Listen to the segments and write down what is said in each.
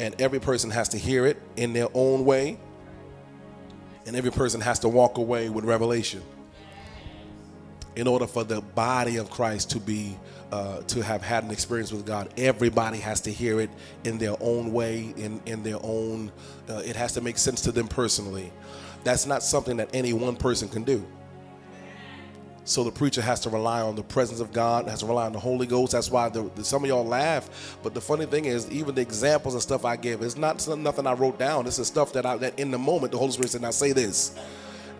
and every person has to hear it in their own way, and every person has to walk away with revelation in order for the body of Christ to be uh, to have had an experience with God. Everybody has to hear it in their own way, in in their own. Uh, it has to make sense to them personally. That's not something that any one person can do. So the preacher has to rely on the presence of God, has to rely on the Holy Ghost. That's why the, the, some of y'all laugh. But the funny thing is, even the examples and stuff I give, it's not nothing I wrote down. This is stuff that I that in the moment the Holy Spirit said, "Now say this,"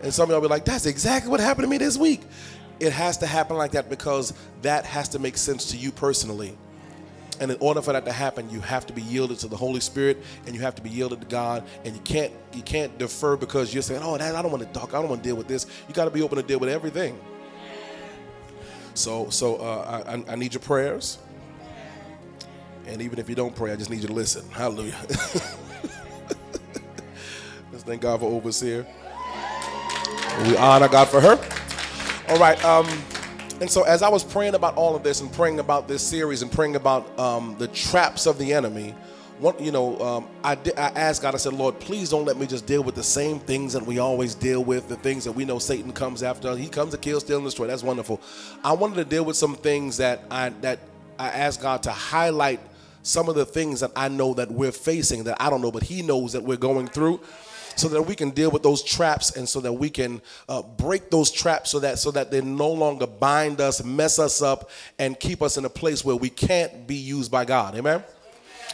and some of y'all be like, "That's exactly what happened to me this week." It has to happen like that because that has to make sense to you personally. And in order for that to happen, you have to be yielded to the Holy Spirit and you have to be yielded to God. And you can't you can't defer because you're saying, "Oh, that, I don't want to talk. I don't want to deal with this." You got to be open to deal with everything. So so uh, I, I need your prayers. And even if you don't pray, I just need you to listen. Hallelujah. Let's thank God for overseer. We honor God for her. All right. Um, and so, as I was praying about all of this and praying about this series and praying about um, the traps of the enemy, one, you know, um, I, did, I asked God, I said, Lord, please don't let me just deal with the same things that we always deal with, the things that we know Satan comes after. He comes to kill, steal, and destroy. That's wonderful. I wanted to deal with some things that I that I asked God to highlight some of the things that I know that we're facing that I don't know, but He knows that we're going through so that we can deal with those traps and so that we can uh, break those traps so that so that they no longer bind us mess us up and keep us in a place where we can't be used by god amen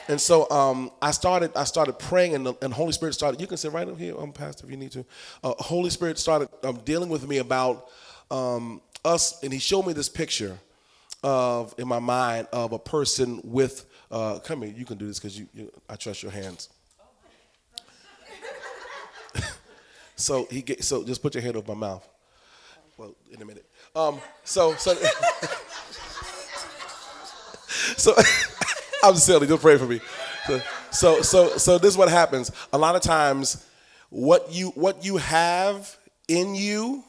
and so um, I started. I started praying, and the and Holy Spirit started. You can sit right up here, um, Pastor, if you need to. Uh, Holy Spirit started um, dealing with me about um, us, and He showed me this picture of in my mind of a person with. Uh, come here, you can do this because you, you, I trust your hands. So he get, so just put your hand over my mouth. Well, in a minute. Um, so so so I'm silly. Just pray for me. So, so so so this is what happens. A lot of times, what you what you have in you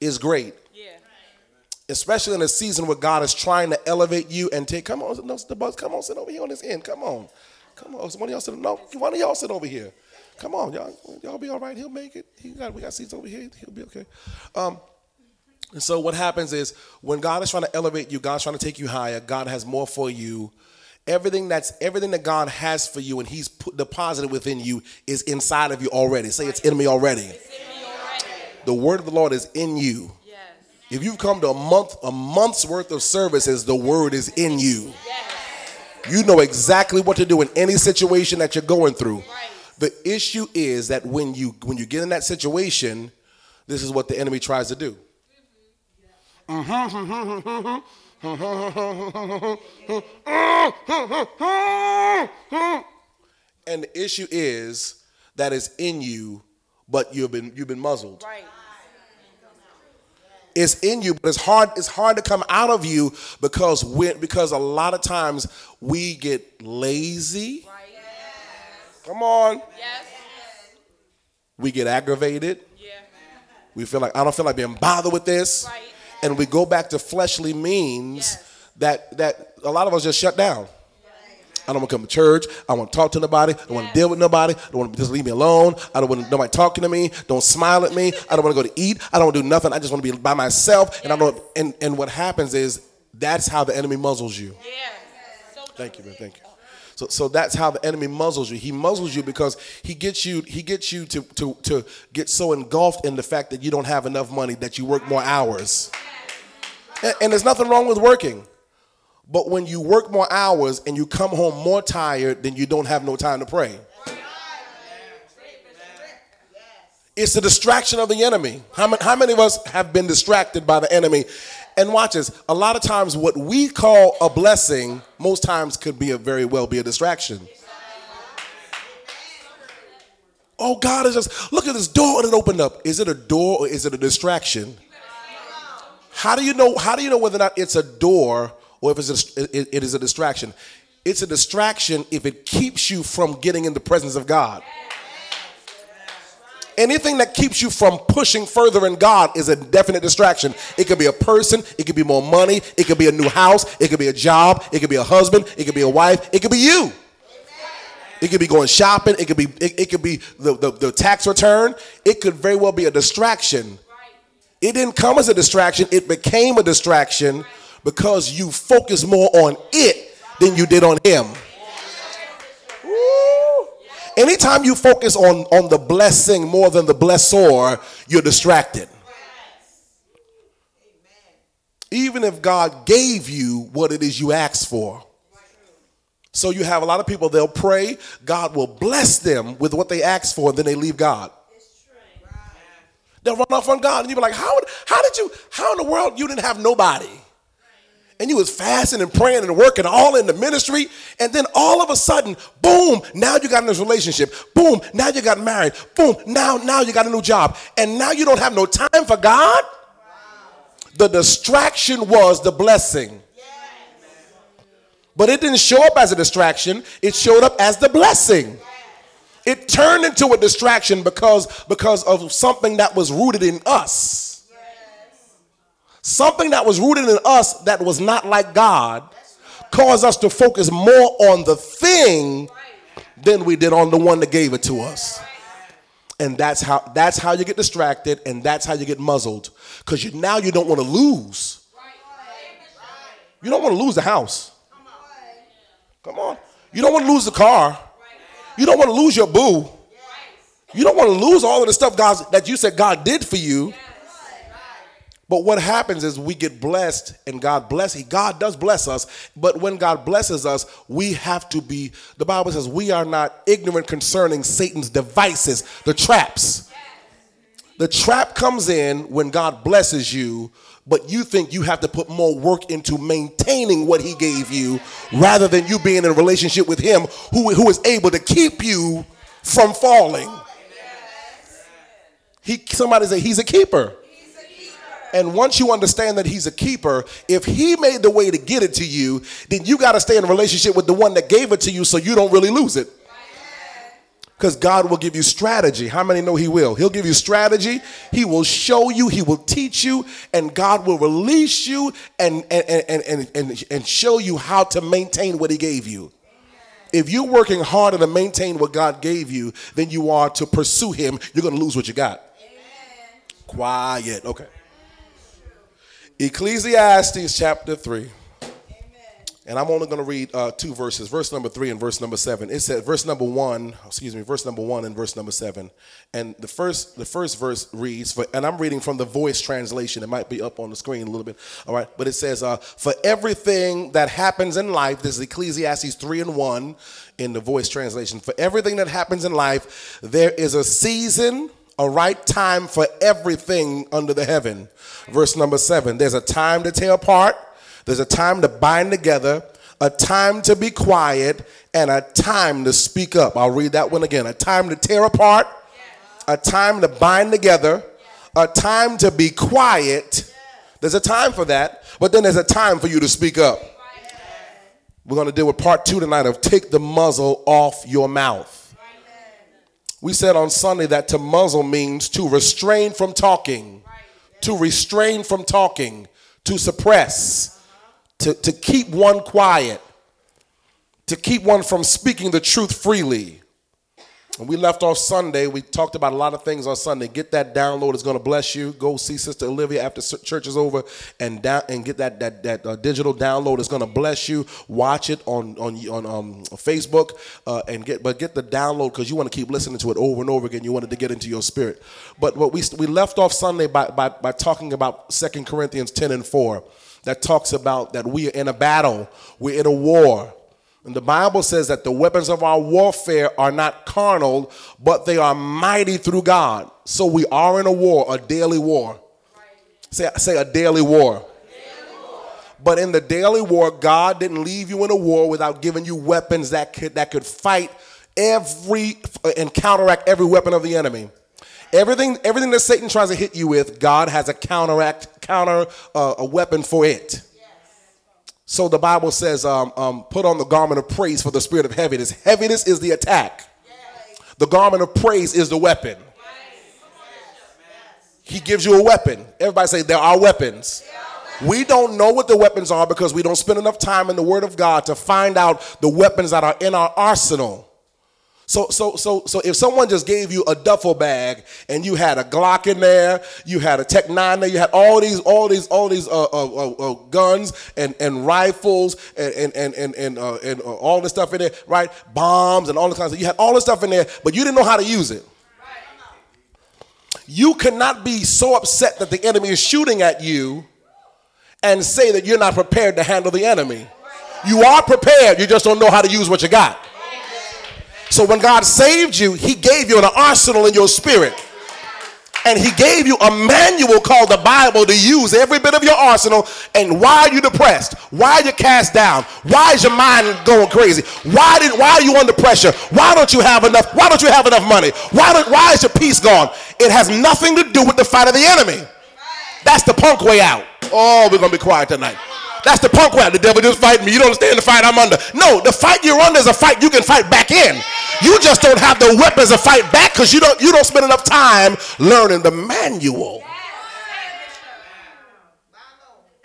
is great. Yeah. Especially in a season where God is trying to elevate you and take. Come on, no, the bus. Come on, sit over here on this end. Come on, come on. One of y'all sit. No, one of y'all sit over here. Come on, y'all, y'all be all right. He'll make it. He got, we got seats over here. He'll be okay. Um, and so what happens is when God is trying to elevate you, God's trying to take you higher. God has more for you. Everything that's everything that God has for you and He's put deposited within you is inside of you already. Say it's in me already. In me already. The word of the Lord is in you. Yes. If you've come to a month, a month's worth of services, the word is in you. Yes. You know exactly what to do in any situation that you're going through. Right. The issue is that when you when you get in that situation, this is what the enemy tries to do. Mm-hmm. Mm-hmm. and the issue is that it's in you, but you've been you've been muzzled. Right. It's in you, but it's hard. It's hard to come out of you because when because a lot of times we get lazy. Right Come on. Yes. We get aggravated. Yeah. We feel like I don't feel like being bothered with this. Right. And we go back to fleshly means yes. that that a lot of us just shut down. I don't want to come to church. I want to talk to nobody. I don't want to deal with nobody. I don't want to just leave me alone. I don't want nobody talking to me. Don't smile at me. I don't want to go to eat. I don't want to do nothing. I just want to be by myself. And I don't. And and what happens is that's how the enemy muzzles you. Yeah. Thank you, man. Thank you. So, so that's how the enemy muzzles you. He muzzles you because he gets you he gets you to, to, to get so engulfed in the fact that you don't have enough money that you work more hours. And, and there's nothing wrong with working. But when you work more hours and you come home more tired, then you don't have no time to pray. It's the distraction of the enemy. How many, how many of us have been distracted by the enemy and watch this. A lot of times, what we call a blessing, most times could be a very well be a distraction. Oh, God is just look at this door and it opened up. Is it a door or is it a distraction? How do you know? How do you know whether or not it's a door or if it's a, it, it is a distraction? It's a distraction if it keeps you from getting in the presence of God. Anything that keeps you from pushing further in God is a definite distraction. It could be a person, it could be more money, it could be a new house, it could be a job, it could be a husband, it could be a wife, it could be you. It could be going shopping. It could be it, it could be the, the, the tax return. It could very well be a distraction. It didn't come as a distraction. It became a distraction because you focus more on it than you did on him. Anytime you focus on, on the blessing more than the blessor, you're distracted. Even if God gave you what it is you asked for. So you have a lot of people, they'll pray, God will bless them with what they asked for, and then they leave God. They'll run off on God, and you'll be like, how, how did you, how in the world you didn't have nobody? And you was fasting and praying and working all in the ministry and then all of a sudden boom now you got in this relationship. Boom now you got married. Boom now now you got a new job. And now you don't have no time for god? The distraction was the blessing. But it didn't show up as a distraction. It showed up as the blessing. It turned into a distraction because because of something that was rooted in us Something that was rooted in us that was not like God caused us to focus more on the thing than we did on the one that gave it to us. And that's how that's how you get distracted and that's how you get muzzled cuz you now you don't want to lose. You don't want to lose the house. Come on. You don't want to lose the car. You don't want to lose your boo. You don't want to lose all of the stuff God that you said God did for you. But what happens is we get blessed and God bless God does bless us, but when God blesses us, we have to be the Bible says we are not ignorant concerning Satan's devices, the traps. The trap comes in when God blesses you, but you think you have to put more work into maintaining what he gave you rather than you being in a relationship with him who, who is able to keep you from falling. He somebody say he's a keeper. And once you understand that he's a keeper, if he made the way to get it to you, then you got to stay in a relationship with the one that gave it to you so you don't really lose it. Because God will give you strategy. How many know He will? He'll give you strategy. He will show you. He will teach you. And God will release you and, and, and, and, and, and show you how to maintain what He gave you. If you're working harder to maintain what God gave you than you are to pursue Him, you're going to lose what you got. Quiet. Okay. Ecclesiastes chapter 3. And I'm only going to read uh, two verses, verse number three and verse number seven. It says, verse number one, excuse me, verse number one and verse number seven. And the first, the first verse reads, for, and I'm reading from the voice translation. It might be up on the screen a little bit. All right. But it says, uh, for everything that happens in life, this is Ecclesiastes 3 and 1 in the voice translation. For everything that happens in life, there is a season, a right time for everything under the heaven. Verse number seven there's a time to tear apart, there's a time to bind together, a time to be quiet, and a time to speak up. I'll read that one again. A time to tear apart, a time to bind together, a time to be quiet. There's a time for that, but then there's a time for you to speak up. We're going to deal with part two tonight of take the muzzle off your mouth. We said on Sunday that to muzzle means to restrain from talking, to restrain from talking, to suppress, uh-huh. to, to keep one quiet, to keep one from speaking the truth freely. We left off Sunday, we talked about a lot of things on Sunday. Get that download; it's going to bless you. Go see Sister Olivia after church is over, and down and get that that that uh, digital download. It's going to bless you. Watch it on on on um, Facebook, uh, and get but get the download because you want to keep listening to it over and over again. You want it to get into your spirit. But what we we left off Sunday by by, by talking about Second Corinthians ten and four, that talks about that we are in a battle, we're in a war. And the Bible says that the weapons of our warfare are not carnal, but they are mighty through God. So we are in a war, a daily war. Say, say a daily war. But in the daily war, God didn't leave you in a war without giving you weapons that could that could fight every and counteract every weapon of the enemy. Everything, everything that Satan tries to hit you with, God has a counteract, counter uh, a weapon for it. So the Bible says, um, um, put on the garment of praise for the spirit of heaviness. Heaviness is the attack. The garment of praise is the weapon. He gives you a weapon. Everybody say, there are weapons. We don't know what the weapons are because we don't spend enough time in the Word of God to find out the weapons that are in our arsenal. So, so, so, so if someone just gave you a duffel bag and you had a Glock in there, you had a Tech Nine there, you had all these, all these, all these uh, uh, uh, uh guns and, and rifles and and and and, and, uh, uh, all this stuff in there, right? Bombs and all the kinds of. You had all this stuff in there, but you didn't know how to use it. You cannot be so upset that the enemy is shooting at you and say that you're not prepared to handle the enemy. You are prepared, you just don't know how to use what you got. So when God saved you, He gave you an arsenal in your spirit. And he gave you a manual called the Bible to use every bit of your arsenal. And why are you depressed? Why are you cast down? Why is your mind going crazy? Why did why are you under pressure? Why don't you have enough? Why don't you have enough money? Why don't, why is your peace gone? It has nothing to do with the fight of the enemy. That's the punk way out. Oh, we're gonna be quiet tonight. That's the punk way. The devil just fighting me. You don't understand the fight I'm under. No, the fight you're under is a fight you can fight back in. You just don't have the weapons to fight back because you don't you don't spend enough time learning the manual.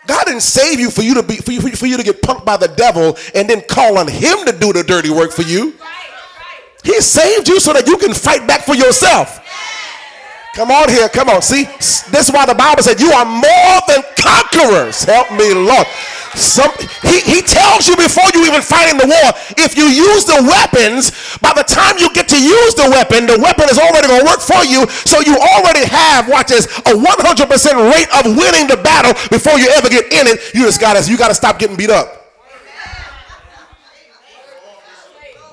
God didn't save you for you to be for you, for you to get punked by the devil and then call on him to do the dirty work for you. He saved you so that you can fight back for yourself. Come on here, come on. See, this is why the Bible said you are more than conquerors. Help me, Lord. Some, he, he tells you before you even fight in the war, if you use the weapons, by the time you get to use the weapon, the weapon is already going to work for you. So you already have, watch this, a 100% rate of winning the battle before you ever get in it. You just got to, you got to stop getting beat up.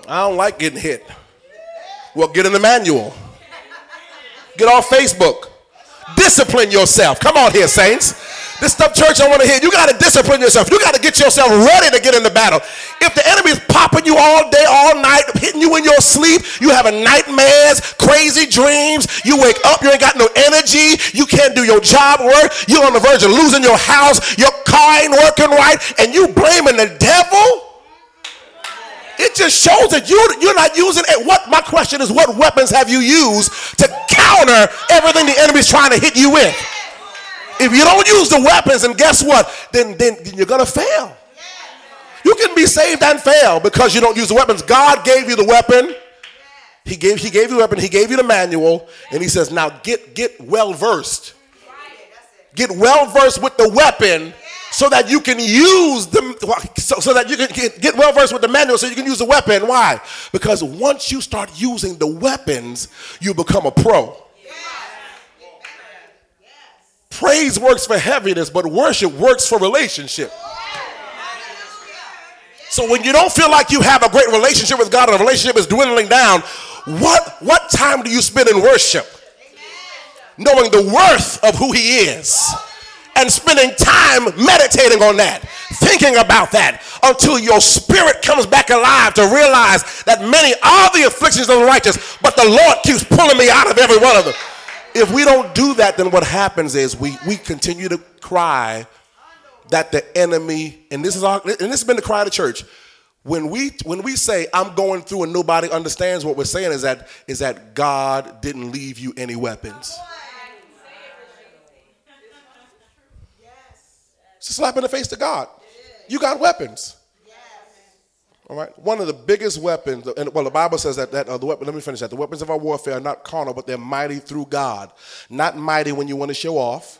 I don't like getting hit. Well, get in the manual. Get off Facebook. Discipline yourself. Come on here, saints. This stuff, church, I want to hear. You got to discipline yourself. You got to get yourself ready to get in the battle. If the enemy is popping you all day, all night, hitting you in your sleep, you having nightmares, crazy dreams, you wake up, you ain't got no energy, you can't do your job work, you're on the verge of losing your house, your car ain't working right, and you blaming the devil. It just shows that you, you're not using it. What my question is, what weapons have you used to counter everything the enemy's trying to hit you with? If you don't use the weapons, and guess what? Then, then you're to fail. You can be saved and fail because you don't use the weapons. God gave you the weapon. He gave, he gave you the weapon. He gave you the manual. And he says, now get, get well versed. Get well versed with the weapon so that you can use them, so, so that you can get, well versed with the manual so you can use the weapon. Why? Because once you start using the weapons, you become a pro. Praise works for heaviness, but worship works for relationship. So when you don't feel like you have a great relationship with God and the relationship is dwindling down, what, what time do you spend in worship? Knowing the worth of who He is and spending time meditating on that, thinking about that until your spirit comes back alive to realize that many are the afflictions of the righteous, but the Lord keeps pulling me out of every one of them if we don't do that, then what happens is we, we continue to cry that the enemy, and this is our, and this has been the cry of the church. When we when we say I'm going through and nobody understands what we're saying is that is that God didn't leave you any weapons. It's a slap in the face to God. You got weapons. All right. One of the biggest weapons, and well, the Bible says that, that uh, the weapon. Let me finish that. The weapons of our warfare are not carnal, but they're mighty through God. Not mighty when you want to show off.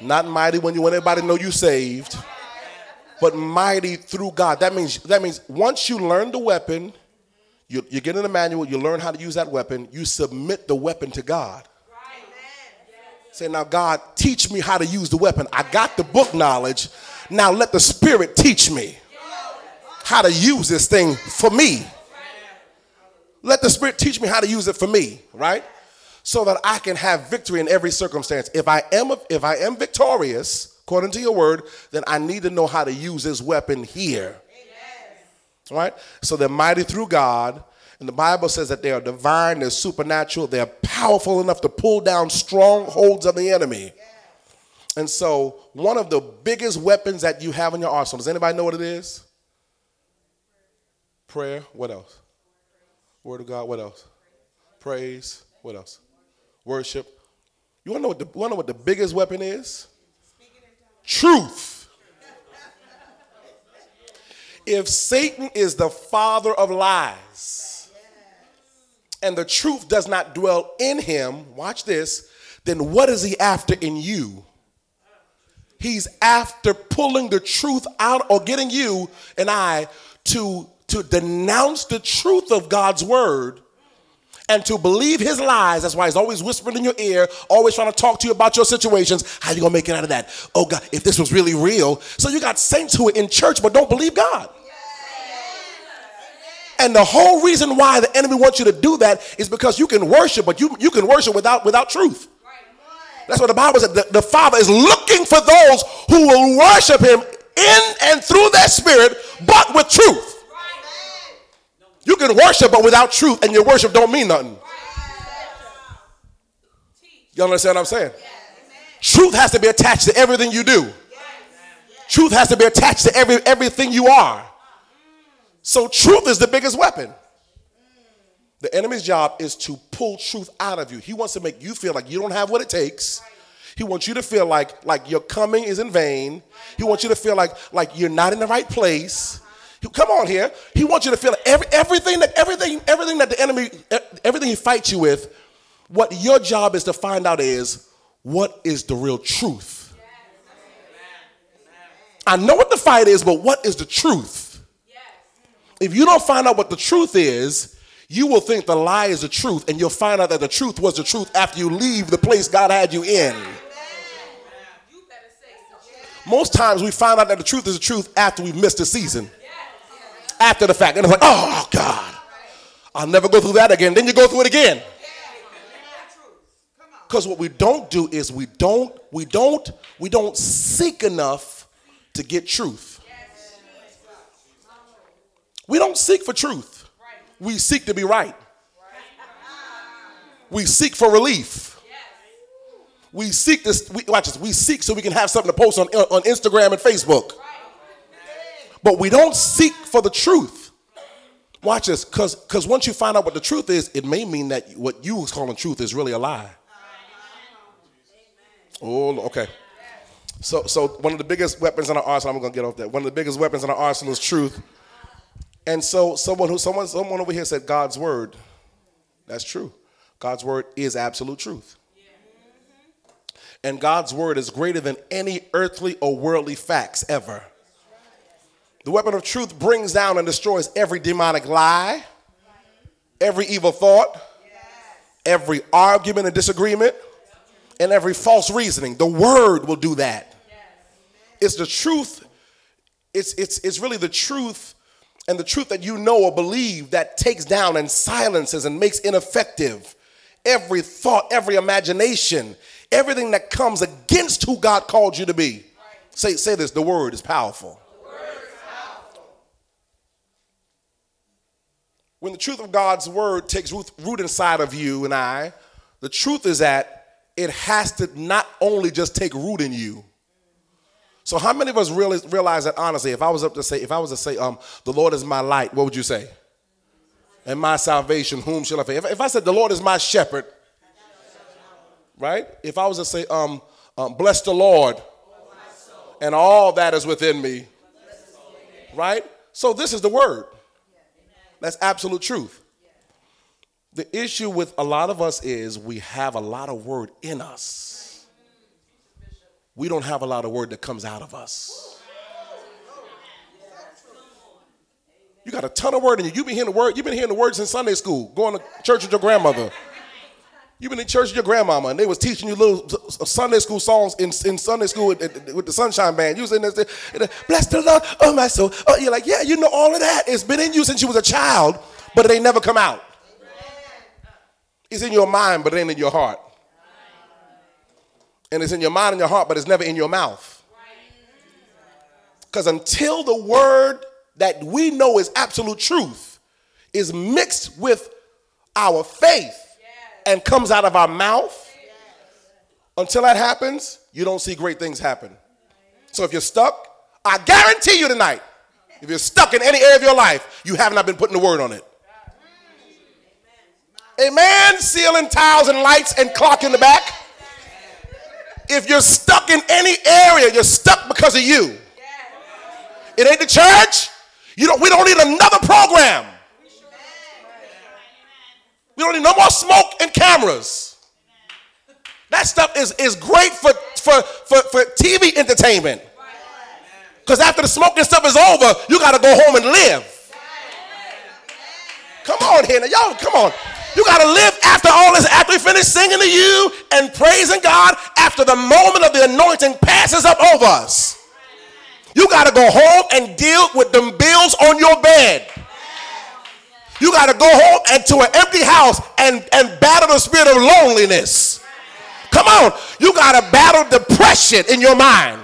Not mighty when you want everybody to know you saved. But mighty through God. That means that means once you learn the weapon, you, you get in the manual, you learn how to use that weapon, you submit the weapon to God. Say, now, God, teach me how to use the weapon. I got the book knowledge. Now let the Spirit teach me how to use this thing for me. Let the Spirit teach me how to use it for me, right? So that I can have victory in every circumstance. If I am if I am victorious, according to your word, then I need to know how to use this weapon here. Amen. Right? So they're mighty through God. And the Bible says that they are divine, they're supernatural, they're powerful enough to pull down strongholds of the enemy. And so, one of the biggest weapons that you have in your arsenal, does anybody know what it is? Prayer. What else? Word of God. What else? Praise. What else? Worship. You want to know what the, know what the biggest weapon is? Truth. If Satan is the father of lies, and the truth does not dwell in him, watch this, then what is he after in you? He's after pulling the truth out or getting you and I to, to denounce the truth of God's word and to believe his lies. That's why he's always whispering in your ear, always trying to talk to you about your situations. How you gonna make it out of that? Oh God, if this was really real. So you got saints who are in church but don't believe God. And the whole reason why the enemy wants you to do that is because you can worship, but you, you can worship without, without truth. That's what the Bible said. The, the Father is looking for those who will worship Him in and through their spirit, but with truth. You can worship, but without truth, and your worship don't mean nothing. You understand what I'm saying? Truth has to be attached to everything you do. Truth has to be attached to every everything you are. So truth is the biggest weapon. The enemy's job is to pull truth out of you. He wants to make you feel like you don't have what it takes. He wants you to feel like like your coming is in vain. He wants you to feel like like you're not in the right place. Come on here. He wants you to feel every, everything that everything everything that the enemy everything he fights you with. What your job is to find out is what is the real truth. I know what the fight is, but what is the truth? If you don't find out what the truth is, you will think the lie is the truth, and you'll find out that the truth was the truth after you leave the place God had you in. Most times we find out that the truth is the truth after we've missed a season. After the fact. And it's like, oh God, I'll never go through that again. Then you go through it again. Because what we don't do is we don't, we don't, we don't seek enough to get truth. We don't seek for truth we seek to be right. We seek for relief. We seek this. We, watch this. We seek so we can have something to post on, on Instagram and Facebook. But we don't seek for the truth. Watch this, because because once you find out what the truth is, it may mean that what you was calling truth is really a lie. Oh, okay. So so one of the biggest weapons in our arsenal. I'm gonna get off that. One of the biggest weapons in our arsenal is truth. And so someone who someone someone over here said God's word. That's true. God's word is absolute truth. And God's word is greater than any earthly or worldly facts ever. The weapon of truth brings down and destroys every demonic lie, every evil thought, every argument and disagreement, and every false reasoning. The word will do that. It's the truth. It's, it's, it's really the truth and the truth that you know or believe that takes down and silences and makes ineffective every thought, every imagination, everything that comes against who God called you to be. Say, say this the word is powerful. When the truth of God's word takes root inside of you and I, the truth is that it has to not only just take root in you, so how many of us really realize that honestly? If I was up to say, if I was to say, um, the Lord is my light, what would you say? And my salvation, whom shall I fear? If, if I said the Lord is my shepherd, right? If I was to say, um, um bless the Lord and all that is within me, right? So this is the word. That's absolute truth. The issue with a lot of us is we have a lot of word in us we don't have a lot of word that comes out of us. You got a ton of word in you. You've been hearing the word, you've been hearing the words in Sunday school, going to church with your grandmother. You've been in church with your grandmama, and they was teaching you little Sunday school songs in, in Sunday school with, with the Sunshine Band. You was in there, uh, bless the Lord, oh my soul. Oh, you're like, yeah, you know all of that. It's been in you since you was a child, but it ain't never come out. It's in your mind, but it ain't in your heart. And it's in your mind and your heart, but it's never in your mouth. Because until the word that we know is absolute truth is mixed with our faith and comes out of our mouth, until that happens, you don't see great things happen. So if you're stuck, I guarantee you tonight, if you're stuck in any area of your life, you have not been putting the word on it. Amen. Ceiling tiles and lights and clock in the back. If you're stuck in any area, you're stuck because of you. It ain't the church. You don't, we don't need another program. We don't need no more smoke and cameras. That stuff is, is great for, for, for, for TV entertainment. Because after the smoking stuff is over, you got to go home and live. Come on here now, y'all, come on. You got to live after all this, after we finish singing to you and praising God, after the moment of the anointing passes up over us. You got to go home and deal with them bills on your bed. You got to go home and to an empty house and, and battle the spirit of loneliness. Come on. You got to battle depression in your mind.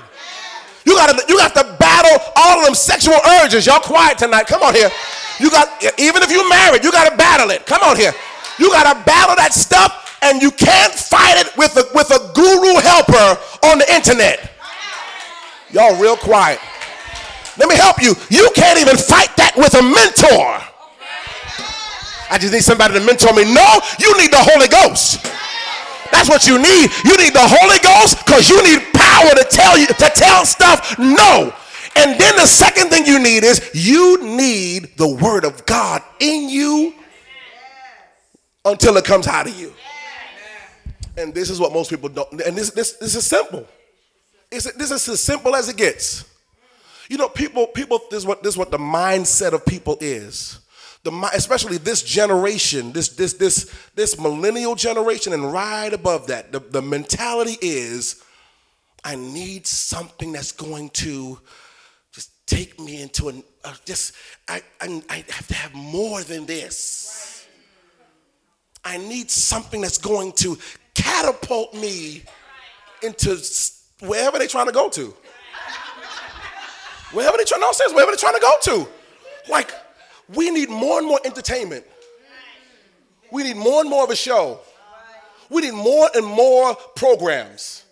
You got to you got to battle all of them sexual urges. Y'all quiet tonight. Come on here. You got even if you're married, you got to battle it. Come on here. You got to battle that stuff and you can't fight it with a with a guru helper on the internet. Y'all real quiet. Let me help you. You can't even fight that with a mentor. I just need somebody to mentor me. No, you need the Holy Ghost. That's what you need. You need the Holy Ghost because you need power to tell you to tell stuff no. And then the second thing you need is you need the word of God in you until it comes out of you. And this is what most people don't. And this this, this is simple. It's, this is as simple as it gets. You know, people people this is what this is what the mindset of people is the especially this generation, this this this this millennial generation, and right above that, the, the mentality is, I need something that's going to just take me into an uh, just I, I I have to have more than this. I need something that's going to catapult me into wherever they're trying to go to. Wherever they're trying, no sense, wherever they're trying to go to. Like, we need more and more entertainment. We need more and more of a show. We need more and more programs.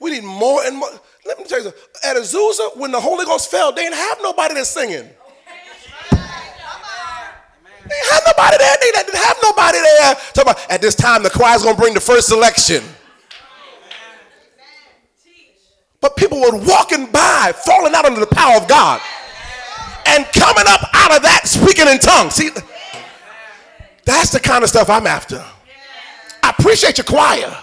We need more and more. Let me tell you something. At Azusa, when the Holy Ghost fell, they didn't have nobody that's singing. They have nobody there. They didn't have nobody there. Talk about, at this time, the choir's going to bring the first selection. But people were walking by, falling out under the power of God and coming up out of that speaking in tongues. See, that's the kind of stuff I'm after. I appreciate your choir.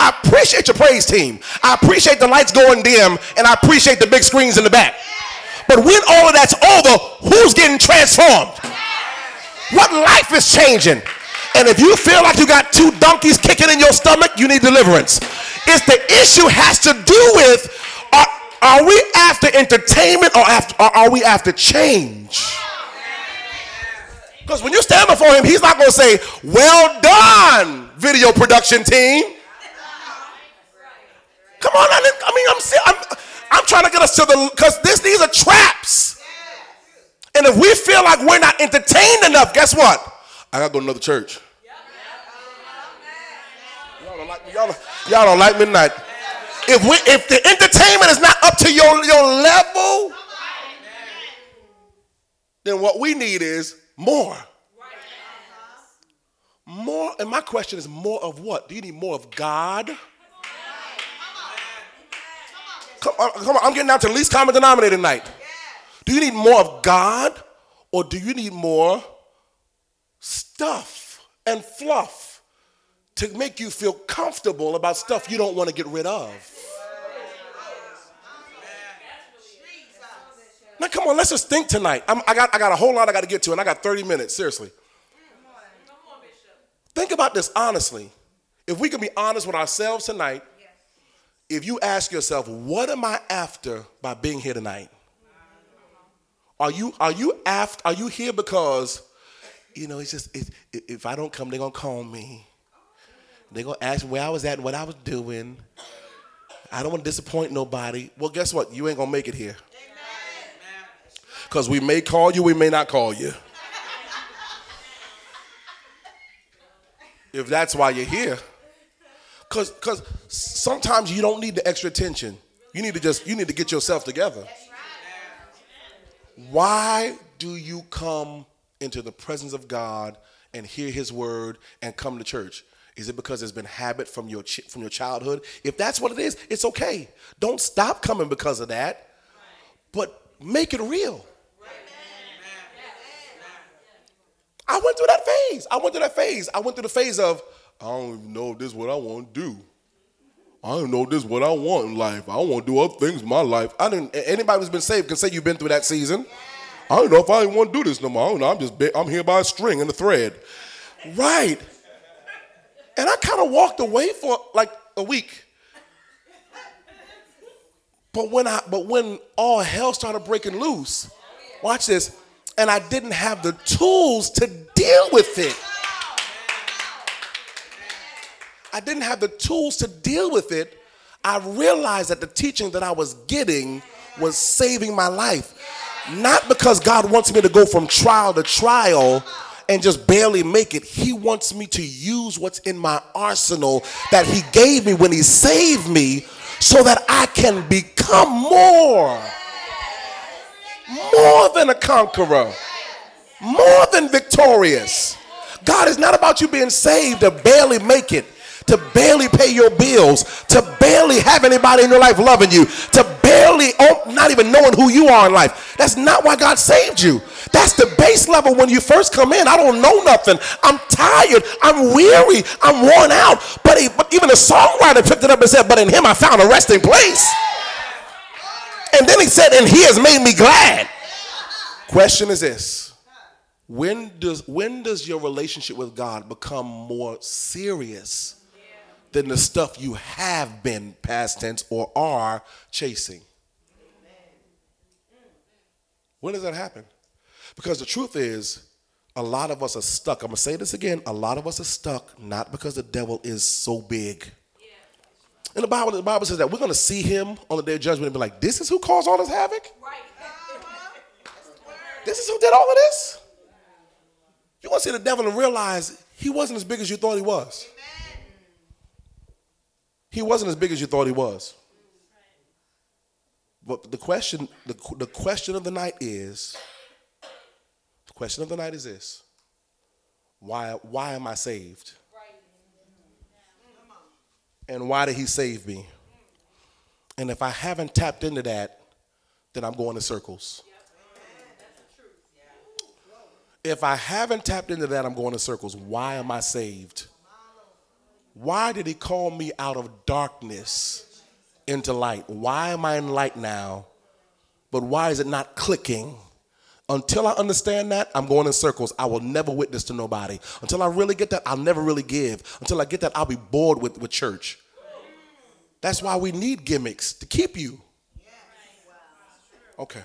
I appreciate your praise team. I appreciate the lights going dim, and I appreciate the big screens in the back. But when all of that's over, who's getting transformed? What life is changing? And if you feel like you got two donkeys kicking in your stomach, you need deliverance. If the issue has to do with are are we after entertainment or, after, or are we after change? Because when you stand before him, he's not going to say, Well done, video production team. Come on, I mean, I'm, I'm, I'm trying to get us to the, because these are traps. And if we feel like we're not entertained enough, guess what? I got to go to another church. Y'all don't like me, y'all, y'all don't like me tonight if we if the entertainment is not up to your, your level, then what we need is more. More, and my question is more of what? Do you need more of God? Come on, come on, I'm getting down to the least common denominator tonight. Do you need more of God or do you need more stuff and fluff to make you feel comfortable about stuff you don't want to get rid of? Now, come on, let's just think tonight. I'm, i got, I got a whole lot I got to get to, and I got 30 minutes, seriously. Think about this honestly. If we can be honest with ourselves tonight, if you ask yourself, what am I after by being here tonight? Are you, are you after, are you here because, you know, it's just, if I don't come, they're to call me. They're to ask where I was at and what I was doing. I don't want to disappoint nobody. Well, guess what? You ain't to make it here. Because we may call you, we may not call you. if that's why you're here. Because sometimes you don't need the extra attention. You need to just you need to get yourself together. Why do you come into the presence of God and hear His word and come to church? Is it because it's been habit from your from your childhood? If that's what it is, it's okay. Don't stop coming because of that, but make it real. I went through that phase. I went through that phase. I went through the phase of, I don't even know if this is what I want to do. I don't know this is what I want in life. I want to do other things in my life. I didn't. Anybody who's been saved can say you've been through that season. I don't know if I want to do this no more. I don't know. I'm just I'm here by a string and a thread, right? And I kind of walked away for like a week. But when I but when all hell started breaking loose, watch this, and I didn't have the tools to deal with it. I didn't have the tools to deal with it, I realized that the teaching that I was getting was saving my life. Not because God wants me to go from trial to trial and just barely make it. He wants me to use what's in my arsenal that He gave me when He saved me so that I can become more. More than a conqueror, more than victorious. God is not about you being saved to barely make it to barely pay your bills, to barely have anybody in your life loving you, to barely oh, not even knowing who you are in life. That's not why God saved you. That's the base level when you first come in. I don't know nothing. I'm tired. I'm weary. I'm worn out. But, he, even the songwriter picked it up and said, But in him I found a resting place. And then he said, And he has made me glad. Question is this when does when does your relationship with God become more serious than the stuff you have been past tense or are chasing. When does that happen? Because the truth is, a lot of us are stuck. I'm gonna say this again. A lot of us are stuck not because the devil is so big. In the Bible, the Bible says that we're gonna see him on the day of judgment and be like, "This is who caused all this havoc. This is who did all of this." You want to see the devil and realize he wasn't as big as you thought he was he wasn't as big as you thought he was. But the question, the, the question of the night is, the question of the night is this. Why, why am I saved? And why did he save me? And if I haven't tapped into that, then I'm going in circles. If I haven't tapped into that, I'm going in circles. Why am I saved? Why did he call me out of darkness into light? Why am I in light now? But why is it not clicking? Until I understand that, I'm going in circles. I will never witness to nobody. Until I really get that, I'll never really give. Until I get that, I'll be bored with, with church. That's why we need gimmicks to keep you. Okay.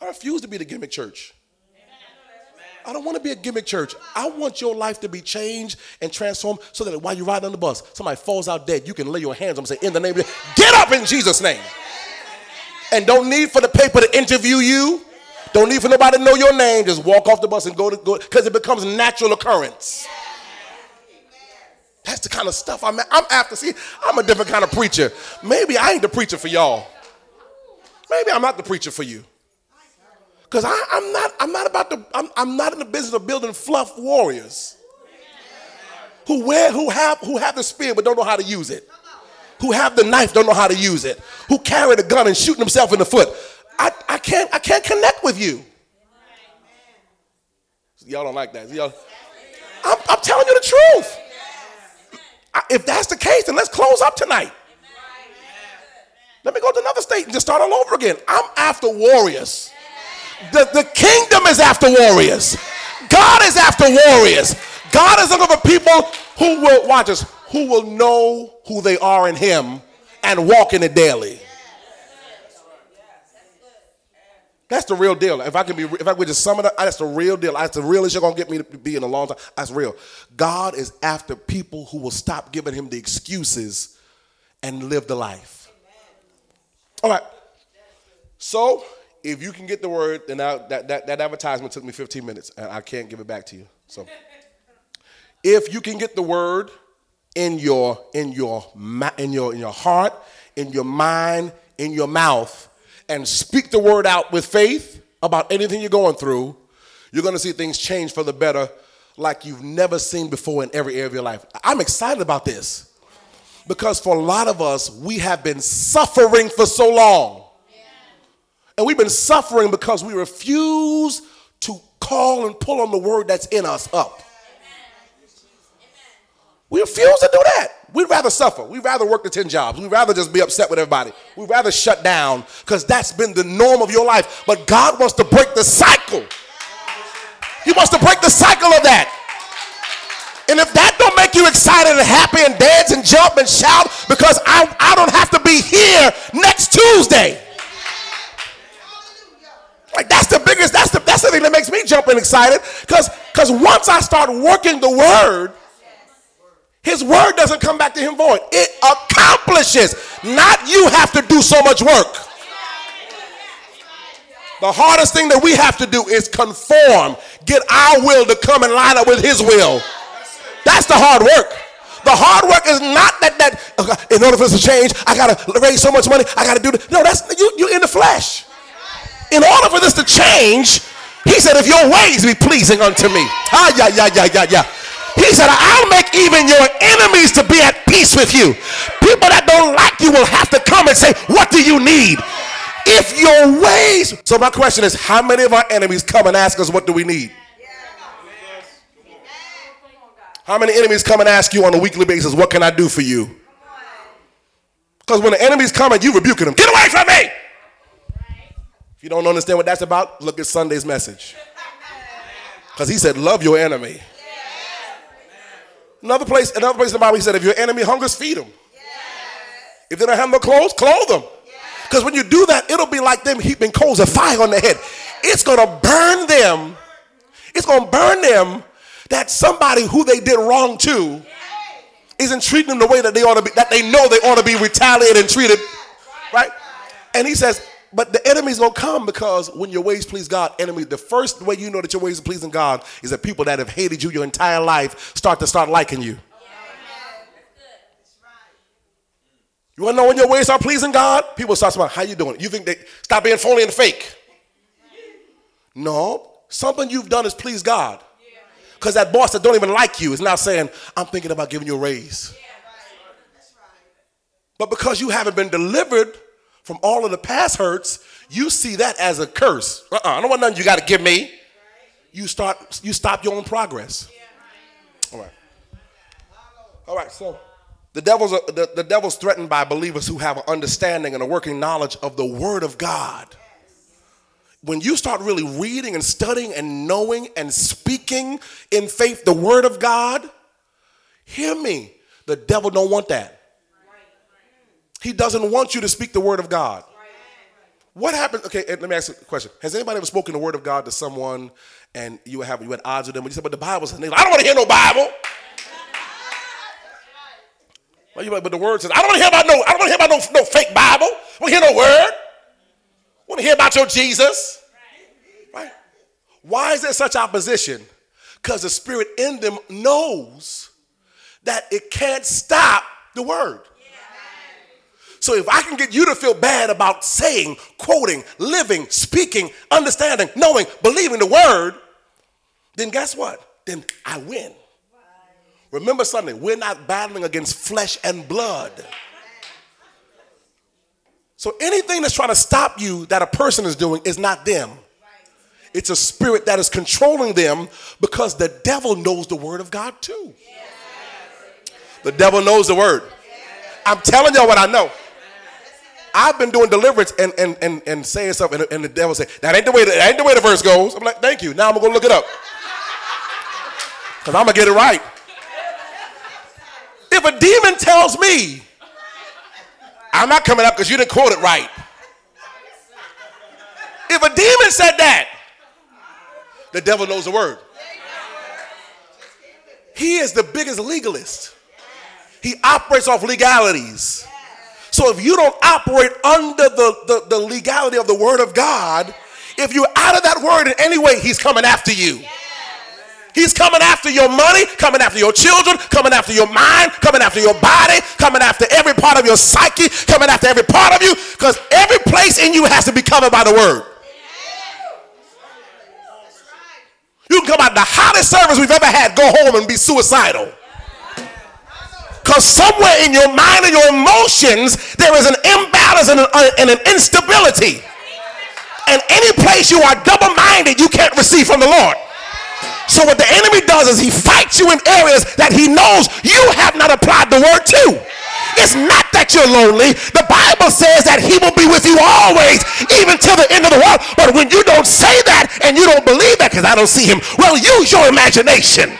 I refuse to be the gimmick church. I don't want to be a gimmick church. I want your life to be changed and transformed so that while you're riding on the bus, somebody falls out dead, you can lay your hands on and say, In the name of get up in Jesus' name. And don't need for the paper to interview you. Don't need for nobody to know your name. Just walk off the bus and go to go because it becomes natural occurrence. That's the kind of stuff I'm I'm after. See, I'm a different kind of preacher. Maybe I ain't the preacher for y'all. Maybe I'm not the preacher for you. Because I'm not, I'm not about to, I'm, I'm not in the business of building fluff warriors who wear, who have, who have the spear but don't know how to use it. Who have the knife, don't know how to use it. Who carry the gun and shoot themselves in the foot. I, I can't, I can't connect with you. Y'all don't like that. Y'all, I'm, I'm telling you the truth. If that's the case, then let's close up tonight. Let me go to another state and just start all over again. I'm after warriors. The, the kingdom is after warriors. God is after warriors. God is looking for people who will, watch us, who will know who they are in Him and walk in it daily. That's the real deal. If I can be, if I could just sum it up, that's the real deal. That's the real issue gonna get me to be in a long time. That's real. God is after people who will stop giving him the excuses and live the life. All right. So if you can get the word, then I, that, that, that advertisement took me 15 minutes and I can't give it back to you. So if you can get the word in your in your in your in your heart, in your mind, in your mouth, and speak the word out with faith about anything you're going through, you're gonna see things change for the better like you've never seen before in every area of your life. I'm excited about this because for a lot of us, we have been suffering for so long and we've been suffering because we refuse to call and pull on the word that's in us up. We refuse to do that. We'd rather suffer. We'd rather work the 10 jobs. We'd rather just be upset with everybody. We'd rather shut down because that's been the norm of your life. But God wants to break the cycle. He wants to break the cycle of that. And if that don't make you excited and happy and dance and jump and shout because I, I don't have to be here next Tuesday. Like that's the biggest, that's the that's the thing that makes me jump and excited. Because because once I start working the word, his word doesn't come back to him void. It accomplishes. Not you have to do so much work. The hardest thing that we have to do is conform, get our will to come and line up with his will. That's the hard work. The hard work is not that that in order for this to change, I gotta raise so much money, I gotta do this. No, that's you You're in the flesh. In order for this to change, he said, if your ways be pleasing unto me. Ah, yeah, yeah, yeah, yeah, yeah. He said, I'll make even your enemies to be at peace with you. People that don't like you will have to come and say, What do you need? If your ways. So, my question is, how many of our enemies come and ask us, What do we need? How many enemies come and ask you on a weekly basis, What can I do for you? Because when the enemy's coming, you rebuking them. Get away from me! You don't understand what that's about, look at Sunday's message. Because he said, Love your enemy. Another place, another place in the Bible, he said, if your enemy hungers, feed them. If they don't have no clothes, clothe them. Because when you do that, it'll be like them heaping coals of fire on their head. It's going to burn them. It's going to burn them that somebody who they did wrong to isn't treating them the way that they ought to be, that they know they ought to be retaliated and treated. Right? And he says, but the enemy's gonna come because when your ways please God, enemy, the first way you know that your ways are pleasing God is that people that have hated you your entire life start to start liking you. You wanna know when your ways are pleasing God? People start saying, how you doing? You think they stop being phony and fake? No, something you've done is please God. Because that boss that don't even like you is now saying, I'm thinking about giving you a raise. But because you haven't been delivered from all of the past hurts, you see that as a curse. Uh-uh, I don't want nothing you got to give me. You start, you stop your own progress. All right. All right, so the devil's, the, the devil's threatened by believers who have an understanding and a working knowledge of the word of God. When you start really reading and studying and knowing and speaking in faith the word of God, hear me, the devil don't want that. He doesn't want you to speak the word of God. What happened? Okay, let me ask you a question. Has anybody ever spoken the word of God to someone and you have you had odds with them? And you said, but the Bible says, I don't want to hear no Bible. Well, you like, but the word says, I don't want to hear about no, I don't want to hear about no, no fake Bible. I want to hear no word. I want to hear about your Jesus. Right? Why is there such opposition? Because the spirit in them knows that it can't stop the word. So if I can get you to feel bad about saying, quoting, living, speaking, understanding, knowing, believing the word, then guess what? Then I win. Remember something, we're not battling against flesh and blood. So anything that's trying to stop you that a person is doing is not them. It's a spirit that is controlling them because the devil knows the word of God too. The devil knows the word. I'm telling y'all what I know. I've been doing deliverance and, and, and, and saying something, and, and the devil say, that ain't the way the, that ain't the way the verse goes. I'm like, thank you. Now I'm gonna go look it up. Because I'm gonna get it right. If a demon tells me, I'm not coming up because you didn't quote it right. If a demon said that, the devil knows the word. He is the biggest legalist. He operates off legalities. So if you don't operate under the, the, the, legality of the word of God, if you're out of that word in any way, he's coming after you. He's coming after your money, coming after your children, coming after your mind, coming after your body, coming after every part of your psyche, coming after every part of you, because every place in you has to be covered by the word. You can come out the hottest service we've ever had, go home and be suicidal. Because somewhere in your mind and your emotions, there is an imbalance and an, uh, and an instability. in any place you are double minded, you can't receive from the Lord. So what the enemy does is he fights you in areas that he knows you have not applied the word to. It's not that you're lonely. The Bible says that he will be with you always, even till the end of the world. But when you don't say that and you don't believe that because I don't see him, well, use your imagination.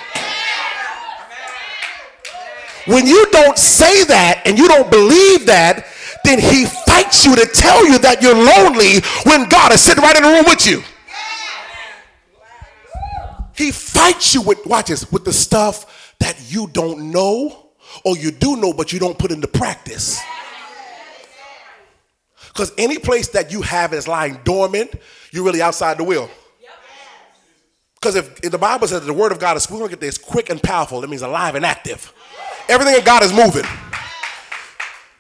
When you don't say that and you don't believe that, then he fights you to tell you that you're lonely when God is sitting right in the room with you. He fights you with, watch this, with the stuff that you don't know or you do know but you don't put into practice. Because any place that you have is lying dormant, you're really outside the will. Because if, if, the Bible says the word of God is get this quick and powerful, it means alive and active. Everything in God is moving.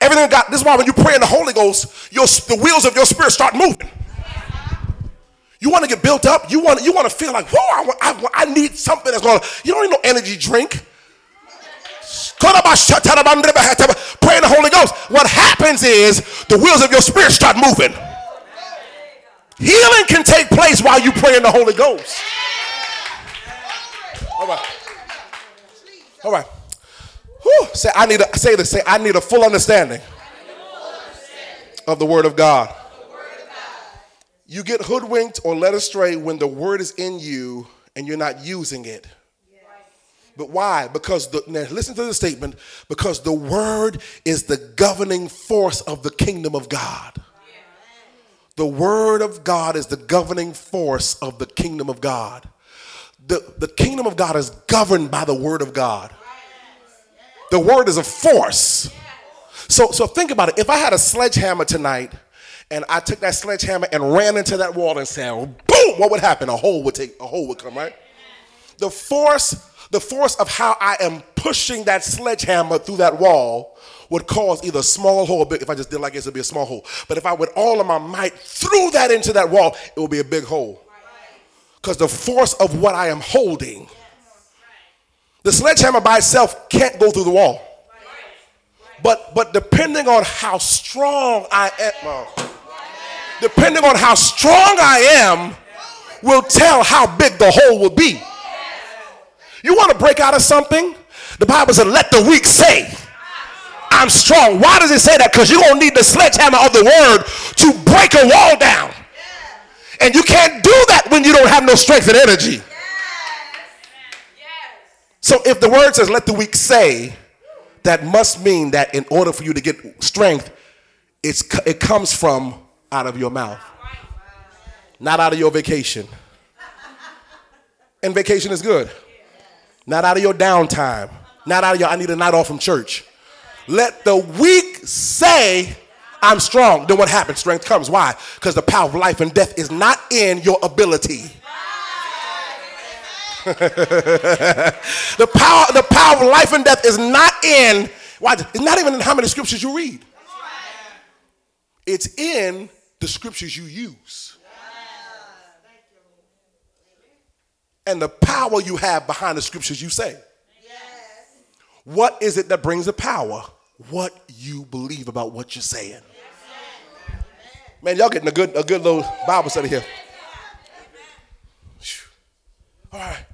Everything in God, this is why when you pray in the Holy Ghost, your, the wheels of your spirit start moving. You want to get built up. You want you want to feel like, whoa, I, I, I need something that's going to. You don't need no energy drink. Pray in the Holy Ghost. What happens is the wheels of your spirit start moving. Healing can take place while you pray in the Holy Ghost. All right. All right. Whew. Say I need a say this. Say I need a full understanding, of the Word of God. You get hoodwinked or led astray when the word is in you and you're not using it. But why? Because the, listen to the statement because the word is the governing force of the kingdom of God. The word of God is the governing force of the kingdom of God. The, the kingdom of God is governed by the word of God. The word is a force. So, so think about it. If I had a sledgehammer tonight and I took that sledgehammer and ran into that wall and said, boom, what would happen? A hole would take, a hole would come, right? The force, the force of how I am pushing that sledgehammer through that wall would cause either a small hole or big. If I just did like this, it'd be a small hole. But if I with all of my might threw that into that wall, it would be a big hole. Because the force of what I am holding, the sledgehammer by itself can't go through the wall. But but depending on how strong I am, depending on how strong I am, will tell how big the hole will be. You want to break out of something? The Bible said, let the weak say, I'm strong. Why does it say that? Because you're going to need the sledgehammer of the word to break a wall down. And you can't do that when you don't have no strength and energy. So if the word says, let the weak say, that must mean that in order for you to get strength, it's, it comes from out of your mouth, not out of your vacation. And vacation is good. Not out of your downtime. Not out of your, I need a night off from church. Let the weak say, I'm strong. Then what happens? Strength comes. Why? Because the power of life and death is not in your ability. the power, the power of life and death is not in, why? It's not even in how many scriptures you read. It's in the scriptures you use. And the power you have behind the scriptures you say. What is it that brings the power? What you believe about what you're saying. Man, y'all getting a good, a good little Bible study here. All right.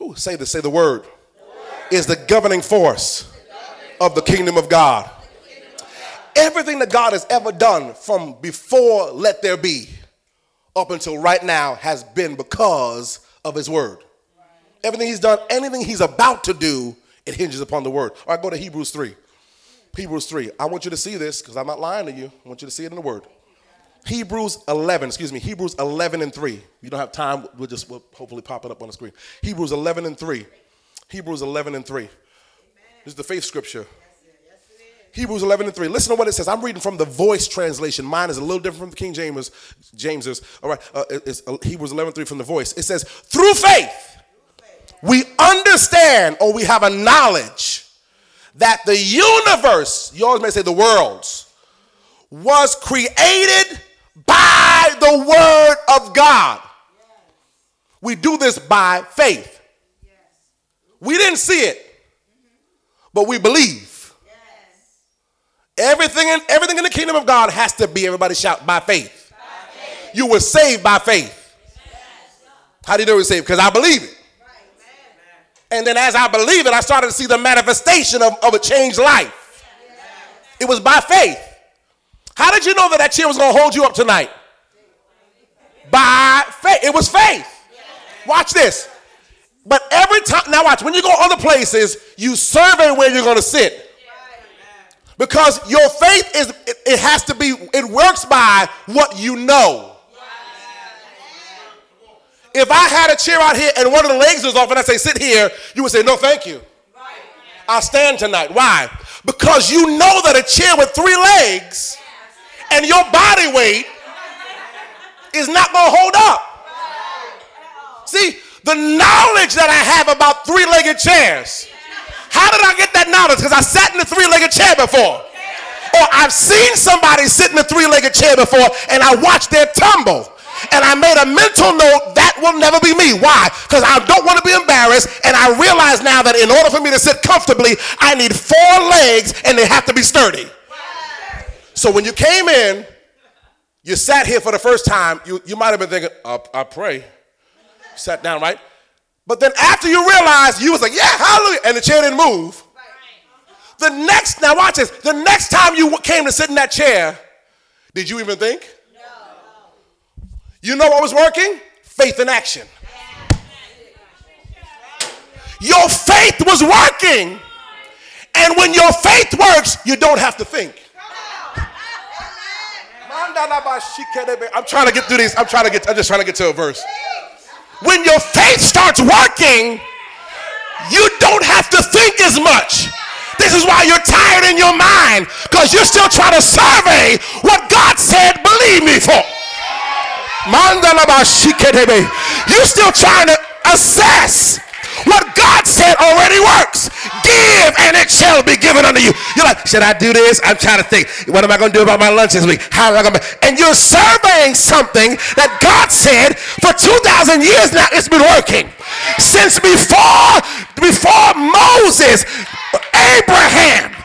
Who say the say the word, the word. is the governing force the governing of the kingdom of God. Everything that God has ever done from before let there be up until right now has been because of his word. Everything he's done, anything he's about to do, it hinges upon the word. All right, go to Hebrews 3. Hebrews 3. I want you to see this because I'm not lying to you. I want you to see it in the word. Hebrews 11, excuse me, Hebrews 11 and 3. You don't have time, we'll just we'll hopefully pop it up on the screen. Hebrews 11 and 3. Hebrews 11 and 3. This is the faith scripture. Hebrews 11 and 3. Listen to what it says. I'm reading from the voice translation. Mine is a little different from the King James. James's. All right, uh, it's uh, Hebrews 11 3 from the voice. It says, Through faith, we understand or we have a knowledge that the universe, you always may say the worlds, was created by the word of God. We do this by faith. We didn't see it, but we believe. Everything in, everything in the kingdom of God has to be, everybody shout, by faith. You were saved by faith. How do you know you're saved? Because I believe it. And then as I believe it, I started to see the manifestation of, of a changed life. It was by faith. How did you know that that chair was going to hold you up tonight? By faith. It was faith. Watch this. But every time, now watch, when you go other places, you survey where you're going to sit. Because your faith is, it, it has to be, it works by what you know. If I had a chair out here and one of the legs was off and I say, sit here, you would say, no, thank you. I'll stand tonight. Why? Because you know that a chair with three legs and your body weight is not going to hold up. See, the knowledge that I have about three legged chairs. How did I get that knowledge? Because I sat in a three legged chair before. Or I've seen somebody sit in a three legged chair before and I watched their tumble. And I made a mental note that will never be me. Why? Because I don't want to be embarrassed. And I realize now that in order for me to sit comfortably, I need four legs and they have to be sturdy. So when you came in, you sat here for the first time, you, you might have been thinking, I, I pray. Sat down, right? But then after you realized, you was like, yeah, hallelujah, and the chair didn't move. The next, now watch this, the next time you came to sit in that chair, did you even think? No. You know what was working? Faith in action. Your faith was working. And when your faith works, you don't have to think. I'm trying to get through these. I'm trying to get, I'm just trying to get to a verse. When your faith starts working, you don't have to think as much. This is why you're tired in your mind because you're still trying to survey what God said, believe me for. You're still trying to assess what God said already works. Give and it shall be given unto you. You're like, should I do this? I'm trying to think. What am I going to do about my lunch this week? How am I going to? And you're surveying something that God said for 2,000 years now. It's been working since before before Moses, Abraham,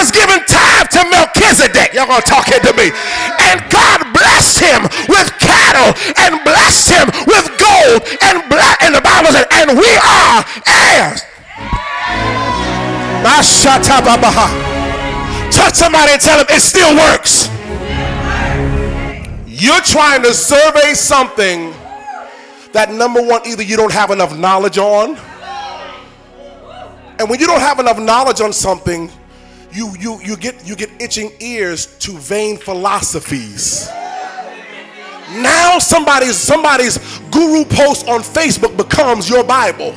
was giving tithe to Melchizedek. Y'all gonna talk into me. And God blessed him with cattle and blessed him with gold and black. And the Bible said, and we are heirs. Touch somebody and tell them it still works. You're trying to survey something that number one, either you don't have enough knowledge on. And when you don't have enough knowledge on something, you you you get you get itching ears to vain philosophies. Now somebody's somebody's guru post on Facebook becomes your Bible.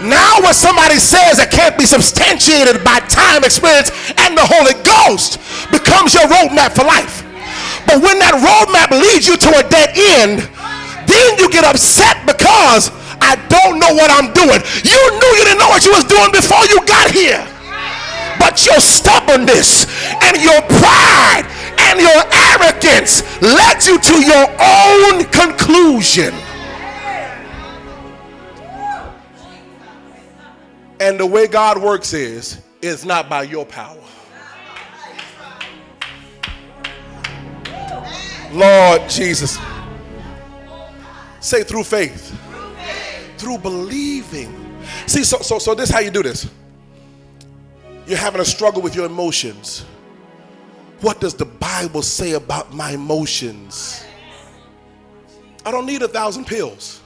Now what somebody says that can't be substantiated by time, experience, and the Holy Ghost becomes your roadmap for life. But when that roadmap leads you to a dead end, then you get upset because I don't know what I'm doing. You knew you didn't know what you was doing before you got here. But your stubbornness and your pride and your arrogance led you to your own conclusion. And the way God works is, it's not by your power. Lord Jesus. Say through faith through believing. See, so so so this is how you do this. You're having a struggle with your emotions. What does the Bible say about my emotions? I don't need a thousand pills.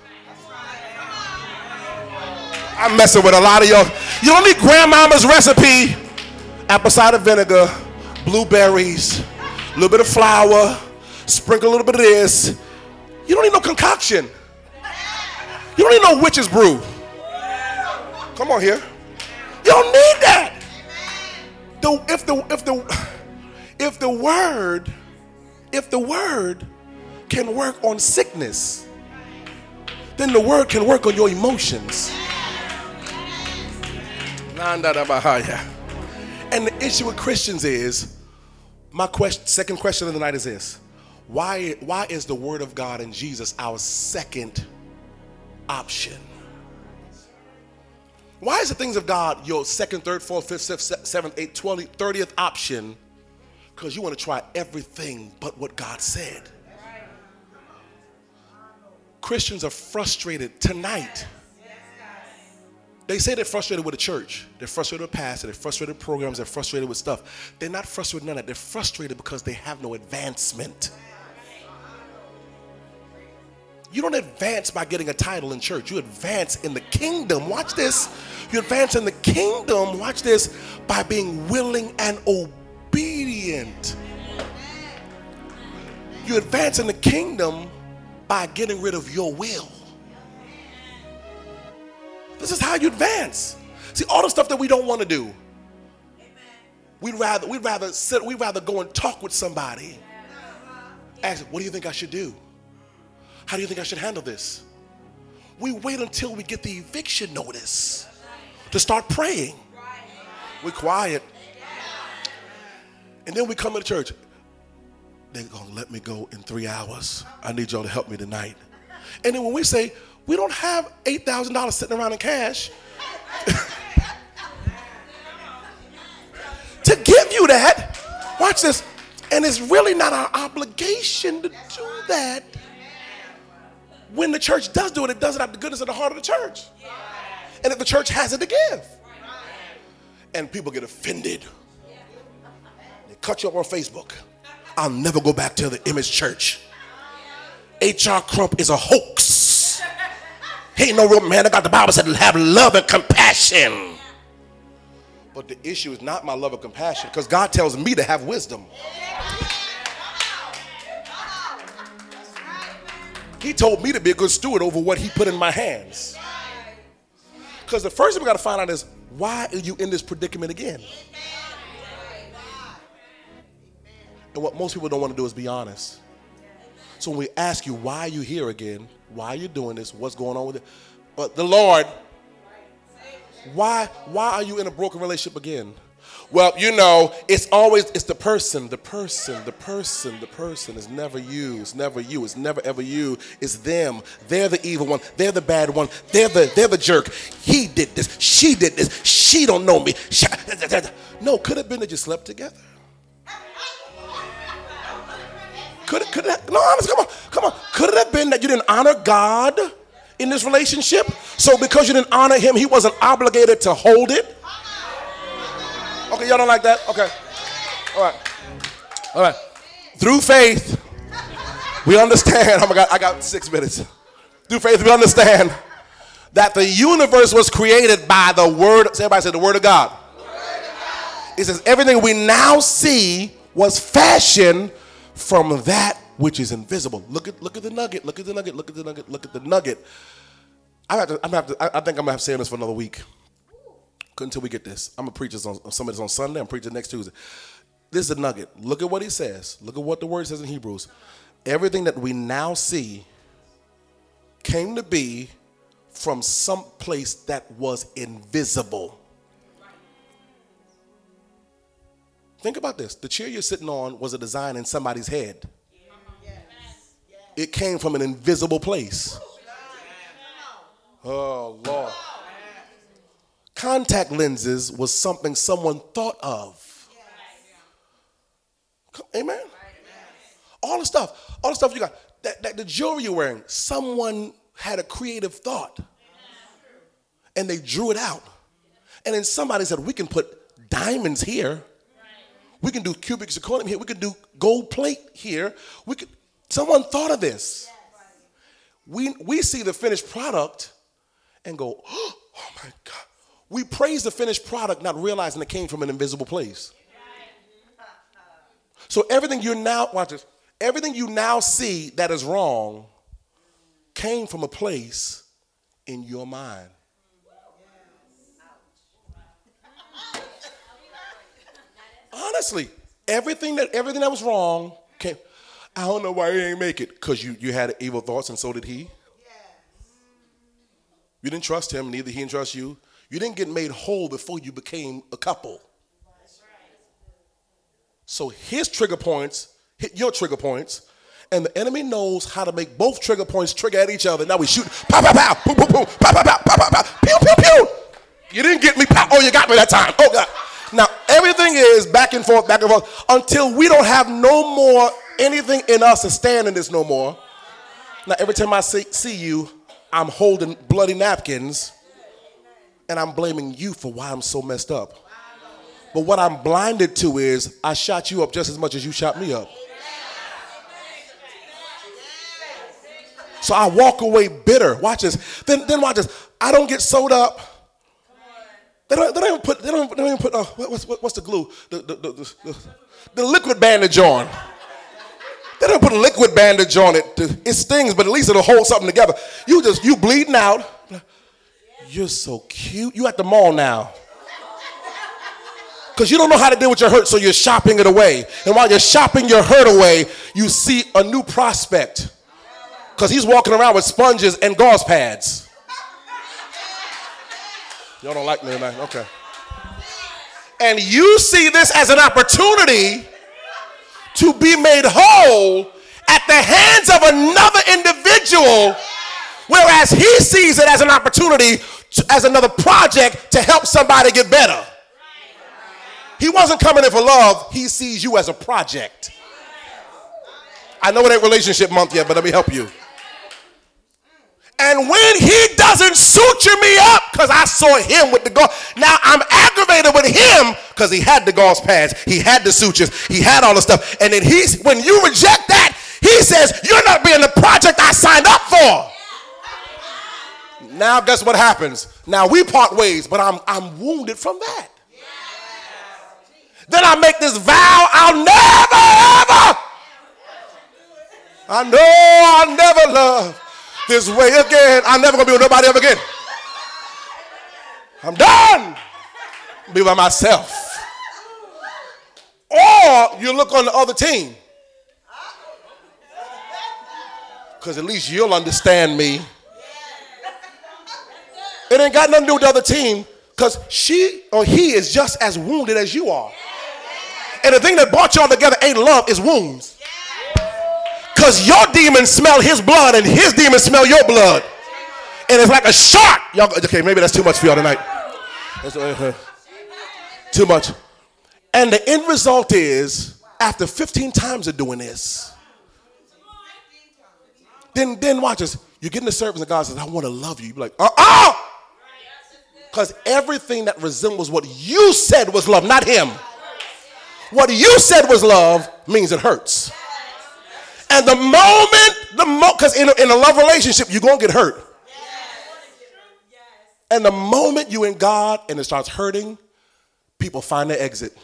I'm messing with a lot of y'all. You don't need grandmama's recipe, apple cider vinegar, blueberries, a little bit of flour, sprinkle a little bit of this. You don't need no concoction. You don't need no witch's brew. Come on here. You don't need that. The, if the if the if the word if the word can work on sickness, then the word can work on your emotions. And the issue with Christians is my question, second question of the night is this. Why, why is the word of God and Jesus our second option. Why is the things of God your second, third, fourth, fifth, sixth, seventh, eighth, twentieth, thirtieth option Because you want to try everything but what God said. Christians are frustrated tonight. They say they're frustrated with the church. They're frustrated with pastor. They're frustrated with programs. They're frustrated with stuff. They're not frustrated with none of that. They're frustrated because they have no advancement. You don't advance by getting a title in church. You advance in the kingdom. Watch this. You advance in the kingdom, watch this, by being willing and obedient. You advance in the kingdom by getting rid of your will. This is how you advance. See, all the stuff that we don't want to do. We'd rather, we'd rather sit, we'd rather go and talk with somebody. Uh-huh. Ask, what do you think I should do? How do you think I should handle this? We wait until we get the eviction notice to start praying. We're quiet. And then we come to church. They're going to let me go in three hours. I need y'all to help me tonight. And then when we say, we don't have $8,000 sitting around in cash to give you that, watch this. And it's really not our obligation to do that when the church does do it, it does it out of the goodness of the heart of the church. And if the church has it to give. And people get offended. They cut you up on Facebook. I'll never go back to the image church. H.R. Crump is a hoax. He ain't no real man. I got the Bible said have love and compassion. But the issue is not my love and compassion because God tells me to have wisdom. He told me to be a good steward over what he put in my hands. Because the first thing we got to find out is why are you in this predicament again? And what most people don't want to do is be honest. So when we ask you why are you here again, why are you doing this, what's going on with it, but the Lord, why why are you in a broken relationship again? Well, you know, it's always it's the person, the person, the person, the person. It's never you. It's never you. It's never ever you. It's them. They're the evil one. They're the bad one. They're the they're the jerk. He did this. She did this. She don't know me. No, could have been that you slept together. Could it, could it, no, honest, come on, come on. Could it have been that you didn't honor God in this relationship? So because you didn't honor him, he wasn't obligated to hold it? Okay, y'all don't like that? Okay. All right. All right. Through faith, we understand. Oh my God, I got six minutes. Through faith, we understand that the universe was created by the word. Everybody say the word of God. Word of God. It says everything we now see was fashioned from that which is invisible. Look at look at the nugget. Look at the nugget. Look at the nugget. Look at the nugget. I have to. I'm have to. I think I'm gonna have to say this for another week until we get this. I'm gonna preach this on somebody's on Sunday. I'm preaching next Tuesday. This is a nugget. Look at what he says. Look at what the word says in Hebrews. Everything that we now see came to be from some place that was invisible. Think about this. The chair you're sitting on was a design in somebody's head. It came from an invisible place. Oh, Lord. Contact lenses was something someone thought of. Amen. All the stuff, all the stuff you got, that, that the jewelry you're wearing, someone had a creative thought and they drew it out. And then somebody said, We can put diamonds here. We can do cubic zirconium here. We can do gold plate here. We could, someone thought of this. We, we see the finished product and go, Oh my God. We praise the finished product, not realizing it came from an invisible place. So everything you now watch this, everything you now see that is wrong came from a place in your mind. Honestly, everything that everything that was wrong came. I don't know why he ain't make it. Because you, you had evil thoughts and so did he. Yes. You didn't trust him, neither he didn't trust you. You didn't get made whole before you became a couple. That's right. So his trigger points hit your trigger points, and the enemy knows how to make both trigger points trigger at each other. Now we shoot, pow, pow, pow, boom, boom, boom, pow, pow, pow, pow, pow, pow, pew, pew, pew. You didn't get me, pow. Oh, you got me that time. Oh, God. Now, everything is back and forth, back and forth, until we don't have no more anything in us to stand in this no more. Now, every time I see, see you, I'm holding bloody napkins and I'm blaming you for why I'm so messed up. But what I'm blinded to is I shot you up just as much as you shot me up. So I walk away bitter. Watch this. Then, then watch this. I don't get sewed up. They don't, they don't even put, they don't, they don't even put, uh, what's, what's the glue? The, the, the, the, the liquid bandage on. They don't put a liquid bandage on it. It stings, but at least it'll hold something together. You just, you bleeding out. You're so cute. You at the mall now. Because you don't know how to deal with your hurt, so you're shopping it away. And while you're shopping your hurt away, you see a new prospect. Because he's walking around with sponges and gauze pads. Y'all don't like me tonight? Okay. And you see this as an opportunity to be made whole at the hands of another individual, whereas he sees it as an opportunity, to, as another project to help somebody get better. He wasn't coming in for love, he sees you as a project. I know it ain't relationship month yet, but let me help you. And when he doesn't suture me up, because I saw him with the gauze, now I'm aggravated with him because he had the gauze pads, he had the sutures, he had all the stuff. And then he's when you reject that, he says, You're not being the project I signed up for. Now guess what happens? Now we part ways, but I'm I'm wounded from that. Then I make this vow I'll never ever. I know I'll never love this way again. I'm never gonna be with nobody ever again. I'm done. Be by myself. Or you look on the other team. Because at least you'll understand me. It ain't got nothing to do with the other team because she or he is just as wounded as you are. And the thing that brought y'all together ain't love, it's wounds. Because your demons smell his blood and his demons smell your blood. And it's like a shark. Y'all, okay, maybe that's too much for y'all tonight. Uh, too much. And the end result is, after 15 times of doing this, then, then watch this. You get in the service and God says, I want to love you. You be like, uh oh! Because everything that resembles what you said was love, not him. What you said was love means it hurts. And the moment, the mo because in, in a love relationship, you're going to get hurt. And the moment you in God and it starts hurting, people find their exit.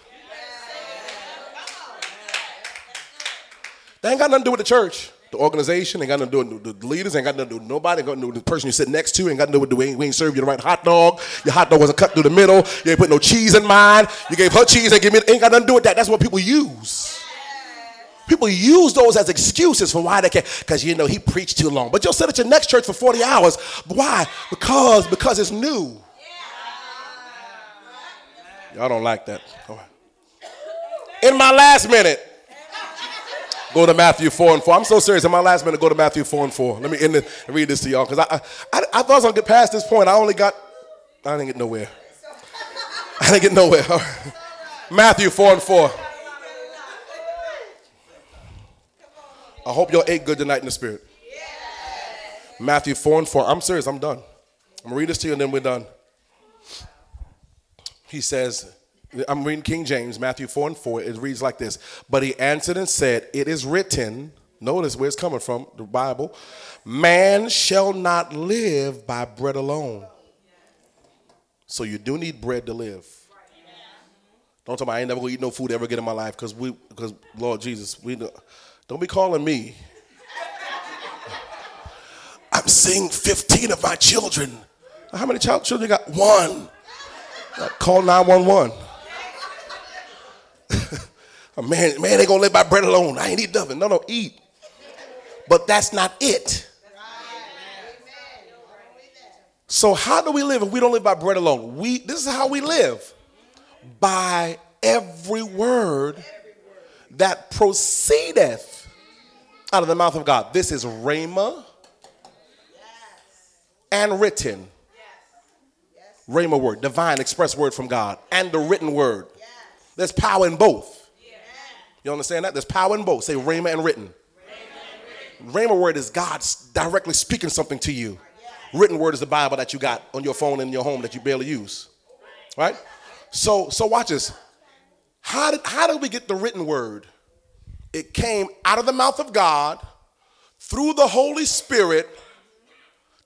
They ain't got nothing to do with the church. The organization ain't got nothing to do with the leaders, ain't got nothing to do with nobody, ain't got nothing to do with the person you sit next to, ain't got nothing to do with the way we ain't serve you the right hot dog. Your hot dog wasn't cut through the middle. You ain't put no cheese in mine. You gave her cheese, and give me ain't got nothing to do with that. That's what people use. People use those as excuses for why they can't, because you know he preached too long. But you'll sit at your next church for 40 hours. Why? Because because it's new. Y'all don't like that. In my last minute, go to Matthew 4 and 4. I'm so serious. In my last minute, go to Matthew 4 and 4. Let me end read this to y'all because I, I, I, thought I was going to get past this point. I only got, I didn't get nowhere. I didn't get nowhere. Matthew 4 and 4. I hope y'all ate good tonight in the spirit. Matthew 4 and 4. I'm serious, I'm done. I'm gonna read this to you and then we're done. He says, I'm reading King James, Matthew 4 and 4. It reads like this But he answered and said, It is written, notice where it's coming from, the Bible, man shall not live by bread alone. So you do need bread to live. Don't tell me I ain't never gonna eat no food ever again in my life because we, because Lord Jesus, we. Don't be calling me. I'm seeing 15 of my children. How many child children you got? One. Uh, call 911. A man, man ain't gonna live by bread alone. I ain't eat nothing. No, no, eat. But that's not it. So how do we live if we don't live by bread alone? We this is how we live. By every word that proceedeth out of the mouth of God. This is Rhema and written. Rhema word, divine express word from God, and the written word. There's power in both. You understand that? There's power in both. Say rhema and written. Rhema word is God directly speaking something to you. Written word is the Bible that you got on your phone in your home that you barely use. Right? So so watch this. How did how did we get the written word? It came out of the mouth of God through the Holy Spirit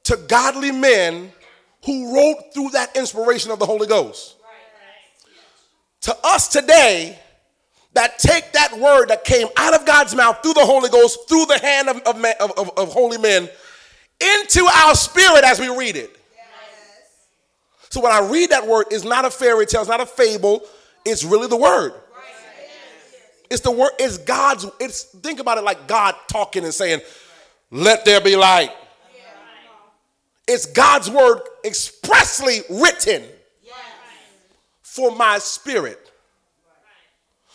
to godly men who wrote through that inspiration of the Holy Ghost. To us today, that take that word that came out of God's mouth through the Holy Ghost, through the hand of, of, of, of holy men, into our spirit as we read it. Yes. So when I read that word, it's not a fairy tale, it's not a fable, it's really the word. It's the word, it's God's, it's think about it like God talking and saying, Let there be light. It's God's word expressly written yes. for my spirit.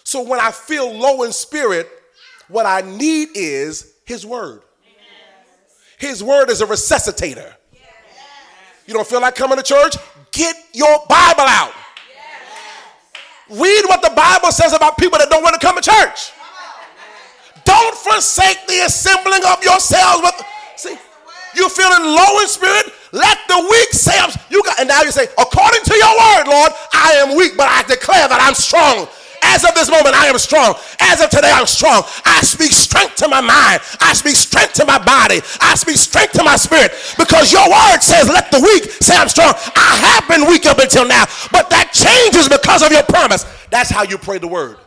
So when I feel low in spirit, what I need is His word. His word is a resuscitator. You don't feel like coming to church? Get your Bible out. Read what the Bible says about people that don't want to come to church. Don't forsake the assembling of yourselves with. See, you're feeling low in spirit. Let the weak say, you got, and now you say, according to your word, Lord, I am weak, but I declare that I'm strong. As of this moment, I am strong. As of today, I'm strong. I speak strength to my mind. I speak strength to my body. I speak strength to my spirit because your word says, let the weak say I'm strong. I have been weak up until now, but that changes because of your promise. That's how you pray the word.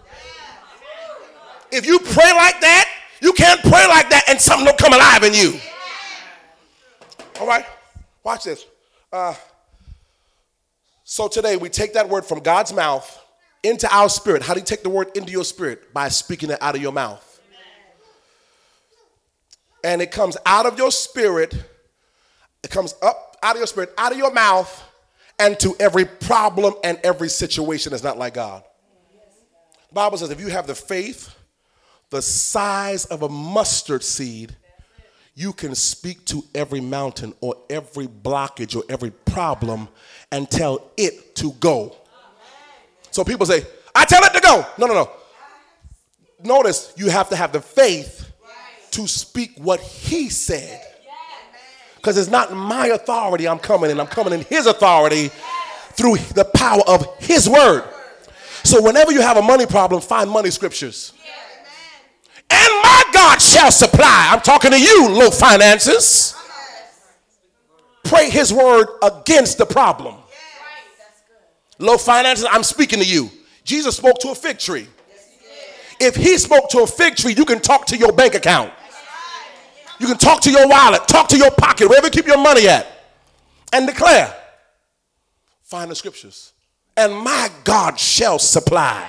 If you pray like that, you can't pray like that and something don't come alive in you. All right, watch this. Uh, so today we take that word from God's mouth into our spirit. How do you take the word into your spirit? By speaking it out of your mouth. And it comes out of your spirit, it comes up out of your spirit, out of your mouth, and to every problem and every situation that's not like God. The Bible says if you have the faith the size of a mustard seed, you can speak to every mountain or every blockage or every problem and tell it to go. So people say, I tell it to go. No, no, no. Notice you have to have the faith to speak what he said. Because it's not my authority I'm coming in, I'm coming in his authority through the power of his word. So whenever you have a money problem, find money scriptures. And my God shall supply. I'm talking to you, low finances. Pray his word against the problem. Low finances, I'm speaking to you. Jesus spoke to a fig tree. If he spoke to a fig tree, you can talk to your bank account. You can talk to your wallet, talk to your pocket, wherever you keep your money at, and declare. Find the scriptures. And my God shall supply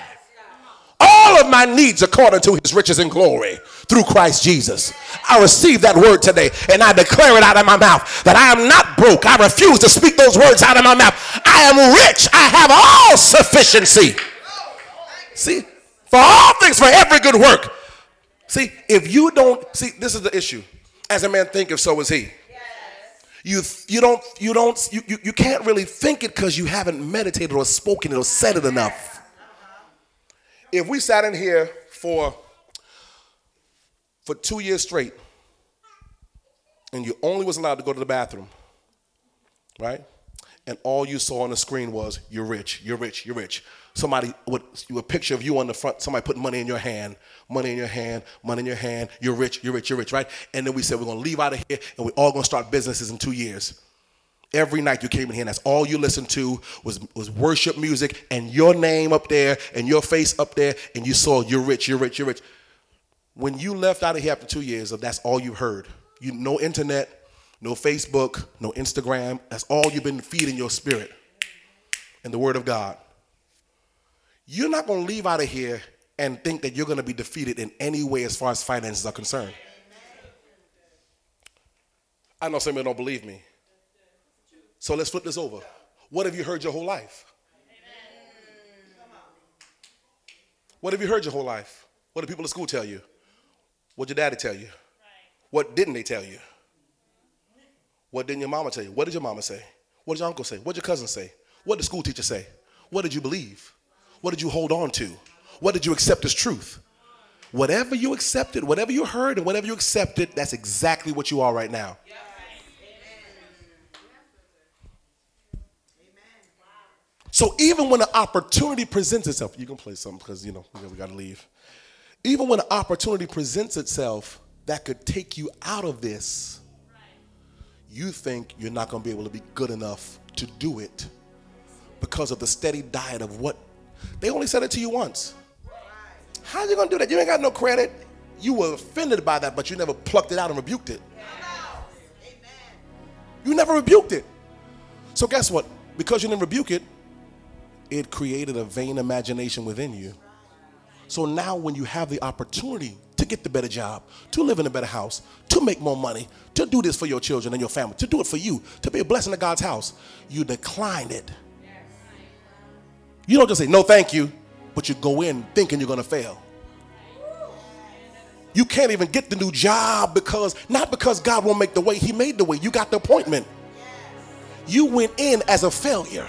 all of my needs according to his riches and glory through Christ Jesus. I receive that word today and I declare it out of my mouth that I am not broke. I refuse to speak those words out of my mouth. I am rich. I have all sufficiency. See, for all things, for every good work. See, if you don't, see, this is the issue. As a man thinketh, so is he. You, you don't, you don't, you, you, you can't really think it because you haven't meditated or spoken it or said it enough if we sat in here for for two years straight and you only was allowed to go to the bathroom right? And all you saw on the screen was you're rich you're rich you're rich. Somebody would a picture of you on the front somebody put money in your hand money in your hand money in your hand you're rich you're rich you're rich right? And then we said we're going to leave out of here and we're all going to start businesses in two years Every night you came in here, and that's all you listened to was, was worship music and your name up there and your face up there, and you saw you're rich, you're rich, you're rich. When you left out of here after two years, of that's all you heard. You no internet, no Facebook, no Instagram. That's all you've been feeding your spirit and the Word of God. You're not going to leave out of here and think that you're going to be defeated in any way as far as finances are concerned. I know some of you don't believe me. So let's flip this over. What have you heard your whole life? What have you heard your whole life? What do people at school tell you? What did your daddy tell you? What didn't they tell you? What didn't your mama tell you? What did your mama say? What did your uncle say? What did your cousin say? What did the school teacher say? What did you believe? What did you hold on to? What did you accept as truth? Whatever you accepted, whatever you heard, and whatever you accepted, that's exactly what you are right now. So even when an opportunity presents itself, you can play something because you know we got to leave. Even when an opportunity presents itself that could take you out of this, you think you're not going to be able to be good enough to do it because of the steady diet of what they only said it to you once. How are you going to do that? You ain't got no credit. You were offended by that, but you never plucked it out and rebuked it. You never rebuked it. So guess what? Because you didn't rebuke it, it created a vain imagination within you. So now, when you have the opportunity to get the better job, to live in a better house, to make more money, to do this for your children and your family, to do it for you, to be a blessing to God's house, you decline it. You don't just say, no, thank you, but you go in thinking you're going to fail. You can't even get the new job because, not because God won't make the way, He made the way. You got the appointment. You went in as a failure.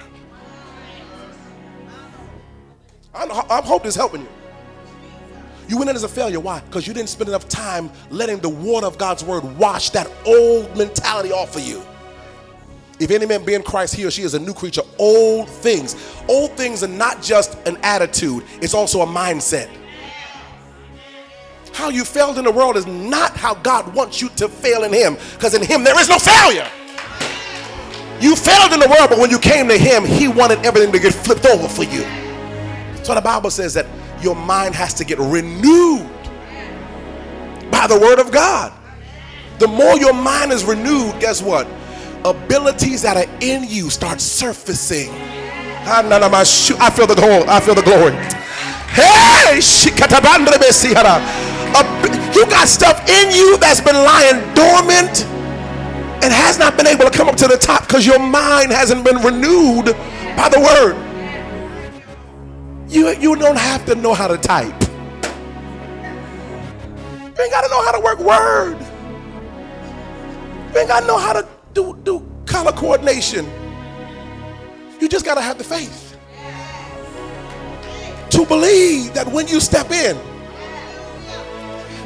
I'm, I'm hope this helping you. You went in as a failure. Why? Because you didn't spend enough time letting the water of God's word wash that old mentality off of you. If any man be in Christ, he or she is a new creature. Old things. Old things are not just an attitude, it's also a mindset. How you failed in the world is not how God wants you to fail in Him, because in Him there is no failure. You failed in the world, but when you came to Him, He wanted everything to get flipped over for you. So the Bible says that your mind has to get renewed by the Word of God. The more your mind is renewed, guess what? Abilities that are in you start surfacing. Ah, I feel the glory. I feel the glory. Hey, you got stuff in you that's been lying dormant and has not been able to come up to the top because your mind hasn't been renewed by the word. You, you don't have to know how to type. You ain't got to know how to work Word. You ain't got to know how to do, do color coordination. You just got to have the faith to believe that when you step in,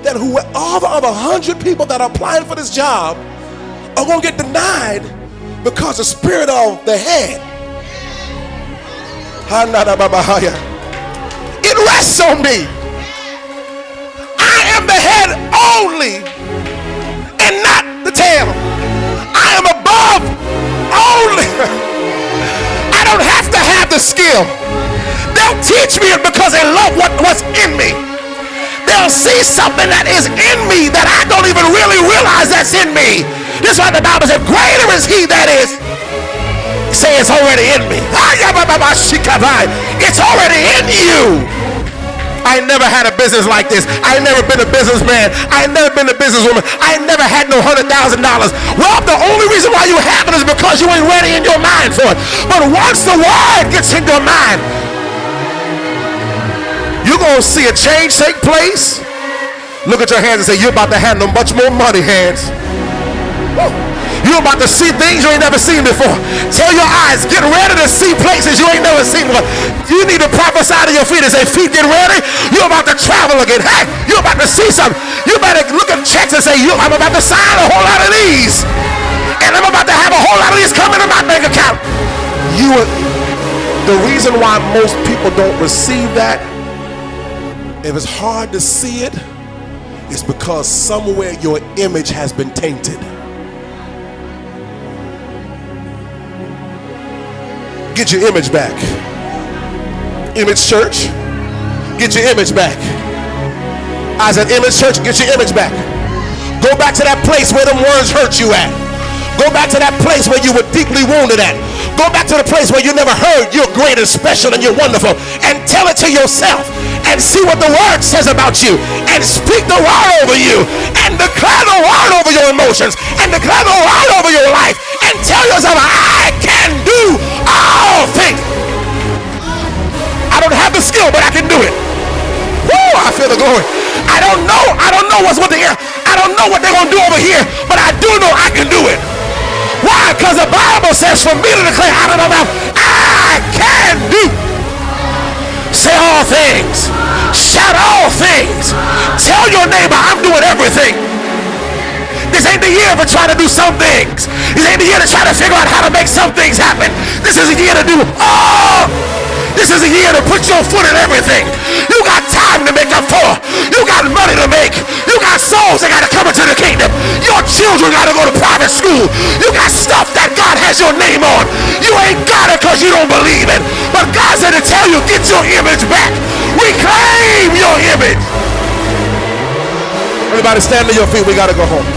that all the other hundred people that are applying for this job are going to get denied because the spirit of the head. It rests on me. I am the head only and not the tail. I am above only. I don't have to have the skill. They'll teach me it because they love what, what's in me. They'll see something that is in me that I don't even really realize that's in me. This is why the Bible says, Greater is he that is Say it's already in me. It's already in you. I never had a business like this. I never been a businessman. I never been a businesswoman. I never had no hundred thousand dollars. Well, the only reason why you have it is because you ain't ready in your mind for it. But once the word gets in your mind, you're gonna see a change take place. Look at your hands and say, You're about to handle much more money, hands. Woo. You're about to see things you ain't never seen before. Tell your eyes, get ready to see places you ain't never seen before. You need to prophesy to your feet and say, feet, get ready. You're about to travel again. Hey, you're about to see something. You better look at checks and say, I'm about to sign a whole lot of these. And I'm about to have a whole lot of these coming in my bank account. You are, the reason why most people don't receive that, if it's hard to see it, is because somewhere your image has been tainted. Get your image back. Image church, get your image back. I said, Image church, get your image back. Go back to that place where them words hurt you at. Go back to that place where you were deeply wounded at. Go back to the place where you never heard you're great and special and you're wonderful. And tell it to yourself and see what the word says about you. And speak the word over you. And declare the word over your emotions. And declare the word over your life. And tell yourself, I can do all things. I don't have the skill, but I can do it. Woo, I feel the glory. I don't know. I don't know what's with the air. I don't know what they're to do over here, but I do know I can do it. Why? Because the Bible says for me to declare out of my mouth, I can do. Say all things. Shout all things. Tell your neighbor, I'm doing everything. This ain't the year for trying to do some things. This ain't the year to try to figure out how to make some things happen. This is a year to do all. This is a year to put your foot in everything. You got time to make up for. You got money to make. You got souls that got to come into the kingdom. Your children got to go to private school. You got stuff that God has your name on. You ain't got it because you don't believe it. But God said to tell you, get your image back. Reclaim your image. Everybody stand to your feet. We got to go home.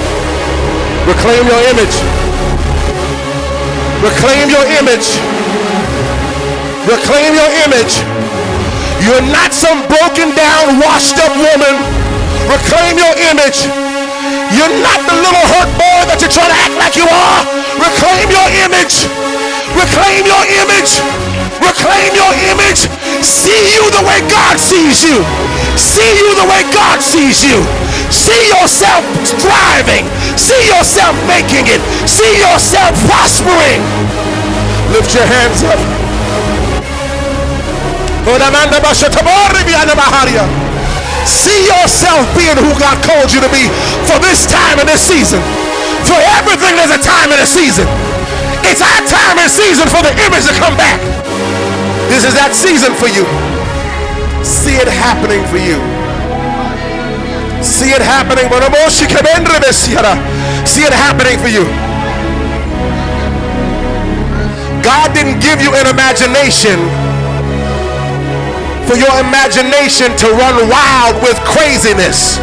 Reclaim your image. Reclaim your image. Reclaim your image. You're not some broken down, washed up woman. Reclaim your image. You're not the little hurt boy that you're trying to act like you are. Reclaim your image. Reclaim your image. Reclaim your image. See you the way God sees you. See you the way God sees you. See yourself thriving. See yourself making it. See yourself prospering. Lift your hands up. See yourself being who God called you to be for this time and this season. For everything, there's a time and a season. It's our time and season for the image to come back. This is that season for you. See it happening for you. See it happening. See it happening for you. God didn't give you an imagination for your imagination to run wild with craziness.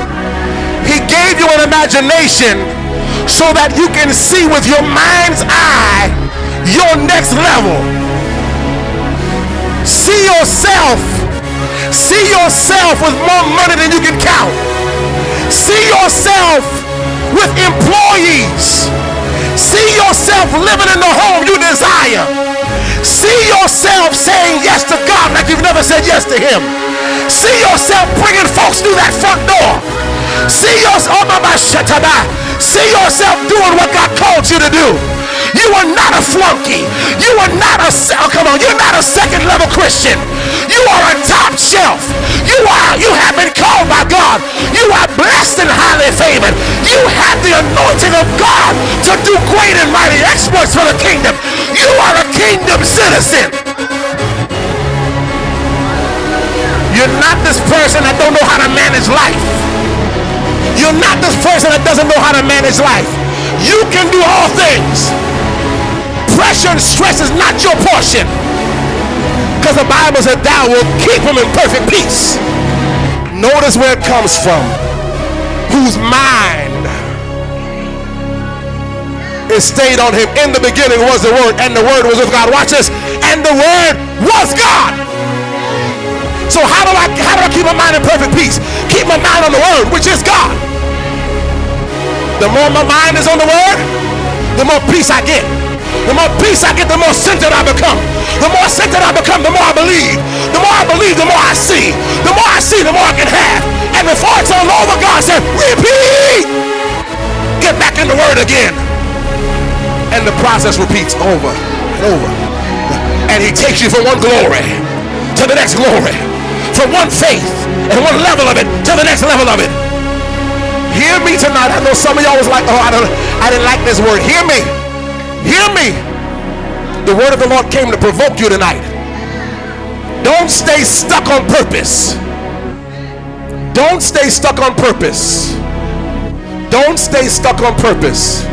He gave you an imagination so that you can see with your mind's eye your next level. See yourself. See yourself with more money than you can count. See yourself with employees. See yourself living in the home you desire. See yourself saying yes never said yes to Him. See yourself bringing folks through that front door. See yourself, oh see yourself doing what God called you to do. You are not a flunky. You are not a, oh, come on, you're not a second level Christian. You are a top shelf. You are, you have been called by God. You are blessed and highly favored. You have the anointing of God to do great and mighty exploits for the kingdom. You are a kingdom citizen. You're not this person that don't know how to manage life. You're not this person that doesn't know how to manage life. You can do all things Pressure and stress is not your portion. Because the Bible said thou will keep him in perfect peace. Notice where it comes from. Whose mind is stayed on him. In the beginning was the word, and the word was with God. Watch this. And the word was God. So how do I how do I keep my mind in perfect peace? Keep my mind on the word, which is God. The more my mind is on the word, the more peace I get. The more peace I get, the more centered I become. The more centered I become, the more I believe. The more I believe, the more I see. The more I see, the more I can have. And before it's all over, God said, repeat. Get back in the word again. And the process repeats over and over. And he takes you from one glory to the next glory. From one faith and one level of it to the next level of it. Hear me tonight. I know some of y'all was like, oh, I, don't, I didn't like this word. Hear me. Hear me. The word of the Lord came to provoke you tonight. Don't stay stuck on purpose. Don't stay stuck on purpose. Don't stay stuck on purpose.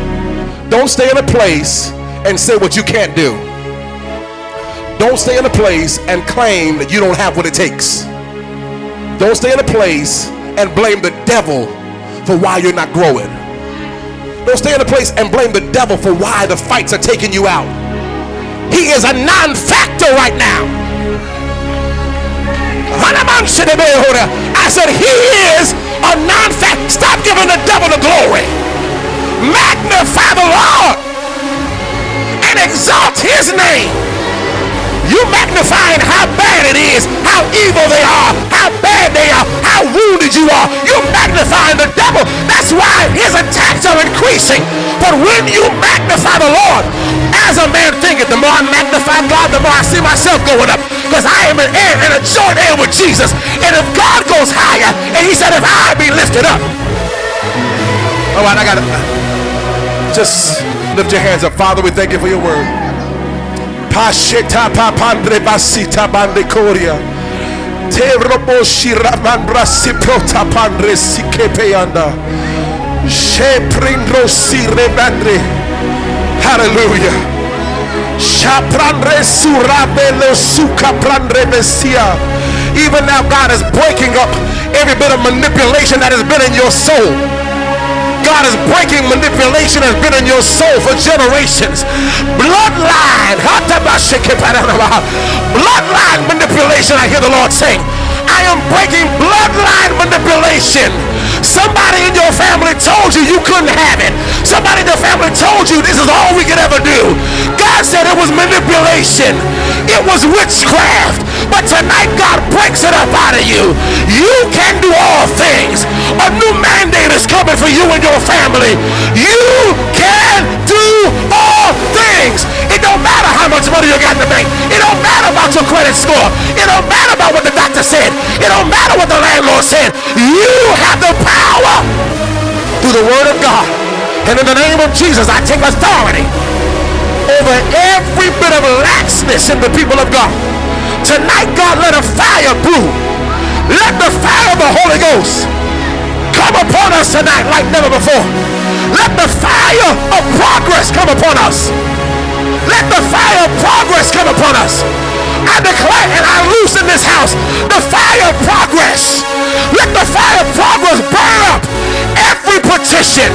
Don't stay in a place and say what you can't do. Don't stay in a place and claim that you don't have what it takes. Don't stay in a place and blame the devil for why you're not growing. Don't stay in a place and blame the devil for why the fights are taking you out. He is a non-factor right now. I said he is a non-factor. Stop giving the devil the glory. Magnify the Lord and exalt his name. You magnifying how bad it is, how evil they are, how bad they are, how wounded you are. You're magnifying the devil. That's why his attacks are increasing. But when you magnify the Lord, as a man thinketh, the more I magnify God, the more I see myself going up. Because I am an heir and a joint heir with Jesus. And if God goes higher, and he said, if I be lifted up. All right, I got it. Uh, just lift your hands up. Father, we thank you for your word. Pasheta papandre basita bandekoria. Terobo shiramandra siprota pandre sikepeyanda. Sheprindro sirebandre. Hallelujah. Shaprandre surabelo sukaprandre besia. Even now, God is breaking up every bit of manipulation that has been in your soul. God is breaking manipulation has been in your soul for generations. Bloodline. Bloodline manipulation, I hear the Lord saying. I am breaking bloodline manipulation. Somebody in your family told you you couldn't have it. Somebody in your family told you this is all we could ever do. God said it was manipulation. It was witchcraft. But tonight God breaks it up out of you. You can do all things. A new mandate is coming for you and your family. You can do all things. It don't matter how much money you got in the bank. It don't matter about your credit score. It don't matter about what the doctor said. It don't matter what the landlord said. You have the power through the word of God. And in the name of Jesus, I take authority over every bit of laxness in the people of God. Tonight, God, let a fire brew. Let the fire of the Holy Ghost come upon us tonight like never before. Let the fire of progress come upon us. Let the fire of progress come upon us. I declare and I loose in this house the fire of progress. Let the fire of progress burn up every petition,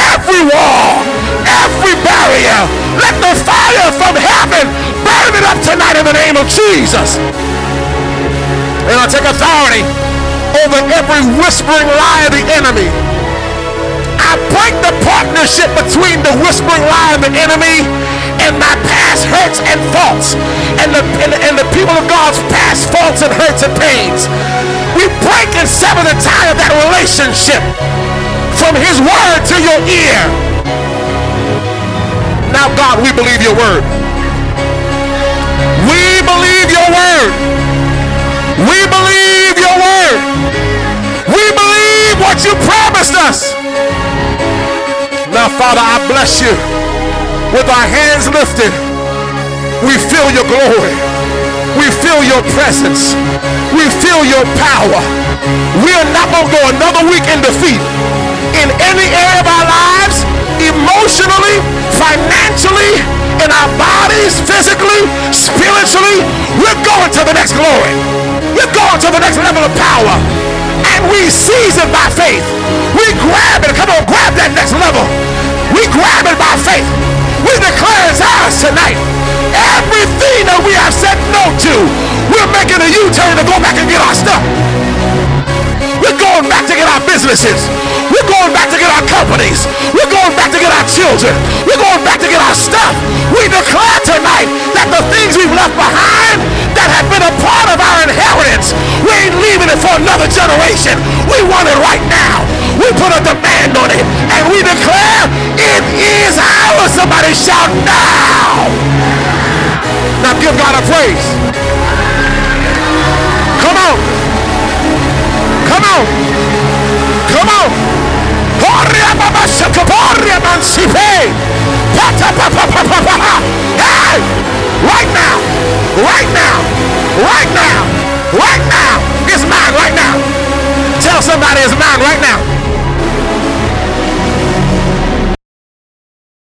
every wall, every barrier. Let the fire from heaven burn it up tonight in the name of Jesus. And I take authority over every whispering lie of the enemy. I break the partnership between the whispering lie of the enemy and my past hurts and faults and the, and, and the people of God's past faults and hurts and pains. We break and sever the tie of that relationship from his word to your ear. Now, God, we believe your word. We believe your word. We believe your word. We believe what you promised us. Now, Father, I bless you with our hands lifted, we feel your glory. We feel your presence. We feel your power. We are not going to go another week in defeat in any area of our lives, emotionally, financially, in our bodies, physically, spiritually. We're going to the next glory. We're going to the next level of power. And we seize it by faith. We grab it. Come on, grab that next level. We grab it by faith. We declare it's ours tonight. Everything that we have said no to, we're making a U-turn to go back and get our stuff. We're going back to get our businesses. We're going back to get our companies. We're going back to get our children. We're going back to get our stuff. We declare tonight that the things we've left behind that have been a part of our inheritance, we ain't leaving it for another generation. We want it right now. We put a demand on it and we declare it is ours. Somebody shout now. Now give God a praise. Come on. Come on. Come on. Hey! Right now. Right now. Right now. Right now. It's mine right now. Tell somebody it's mine right now.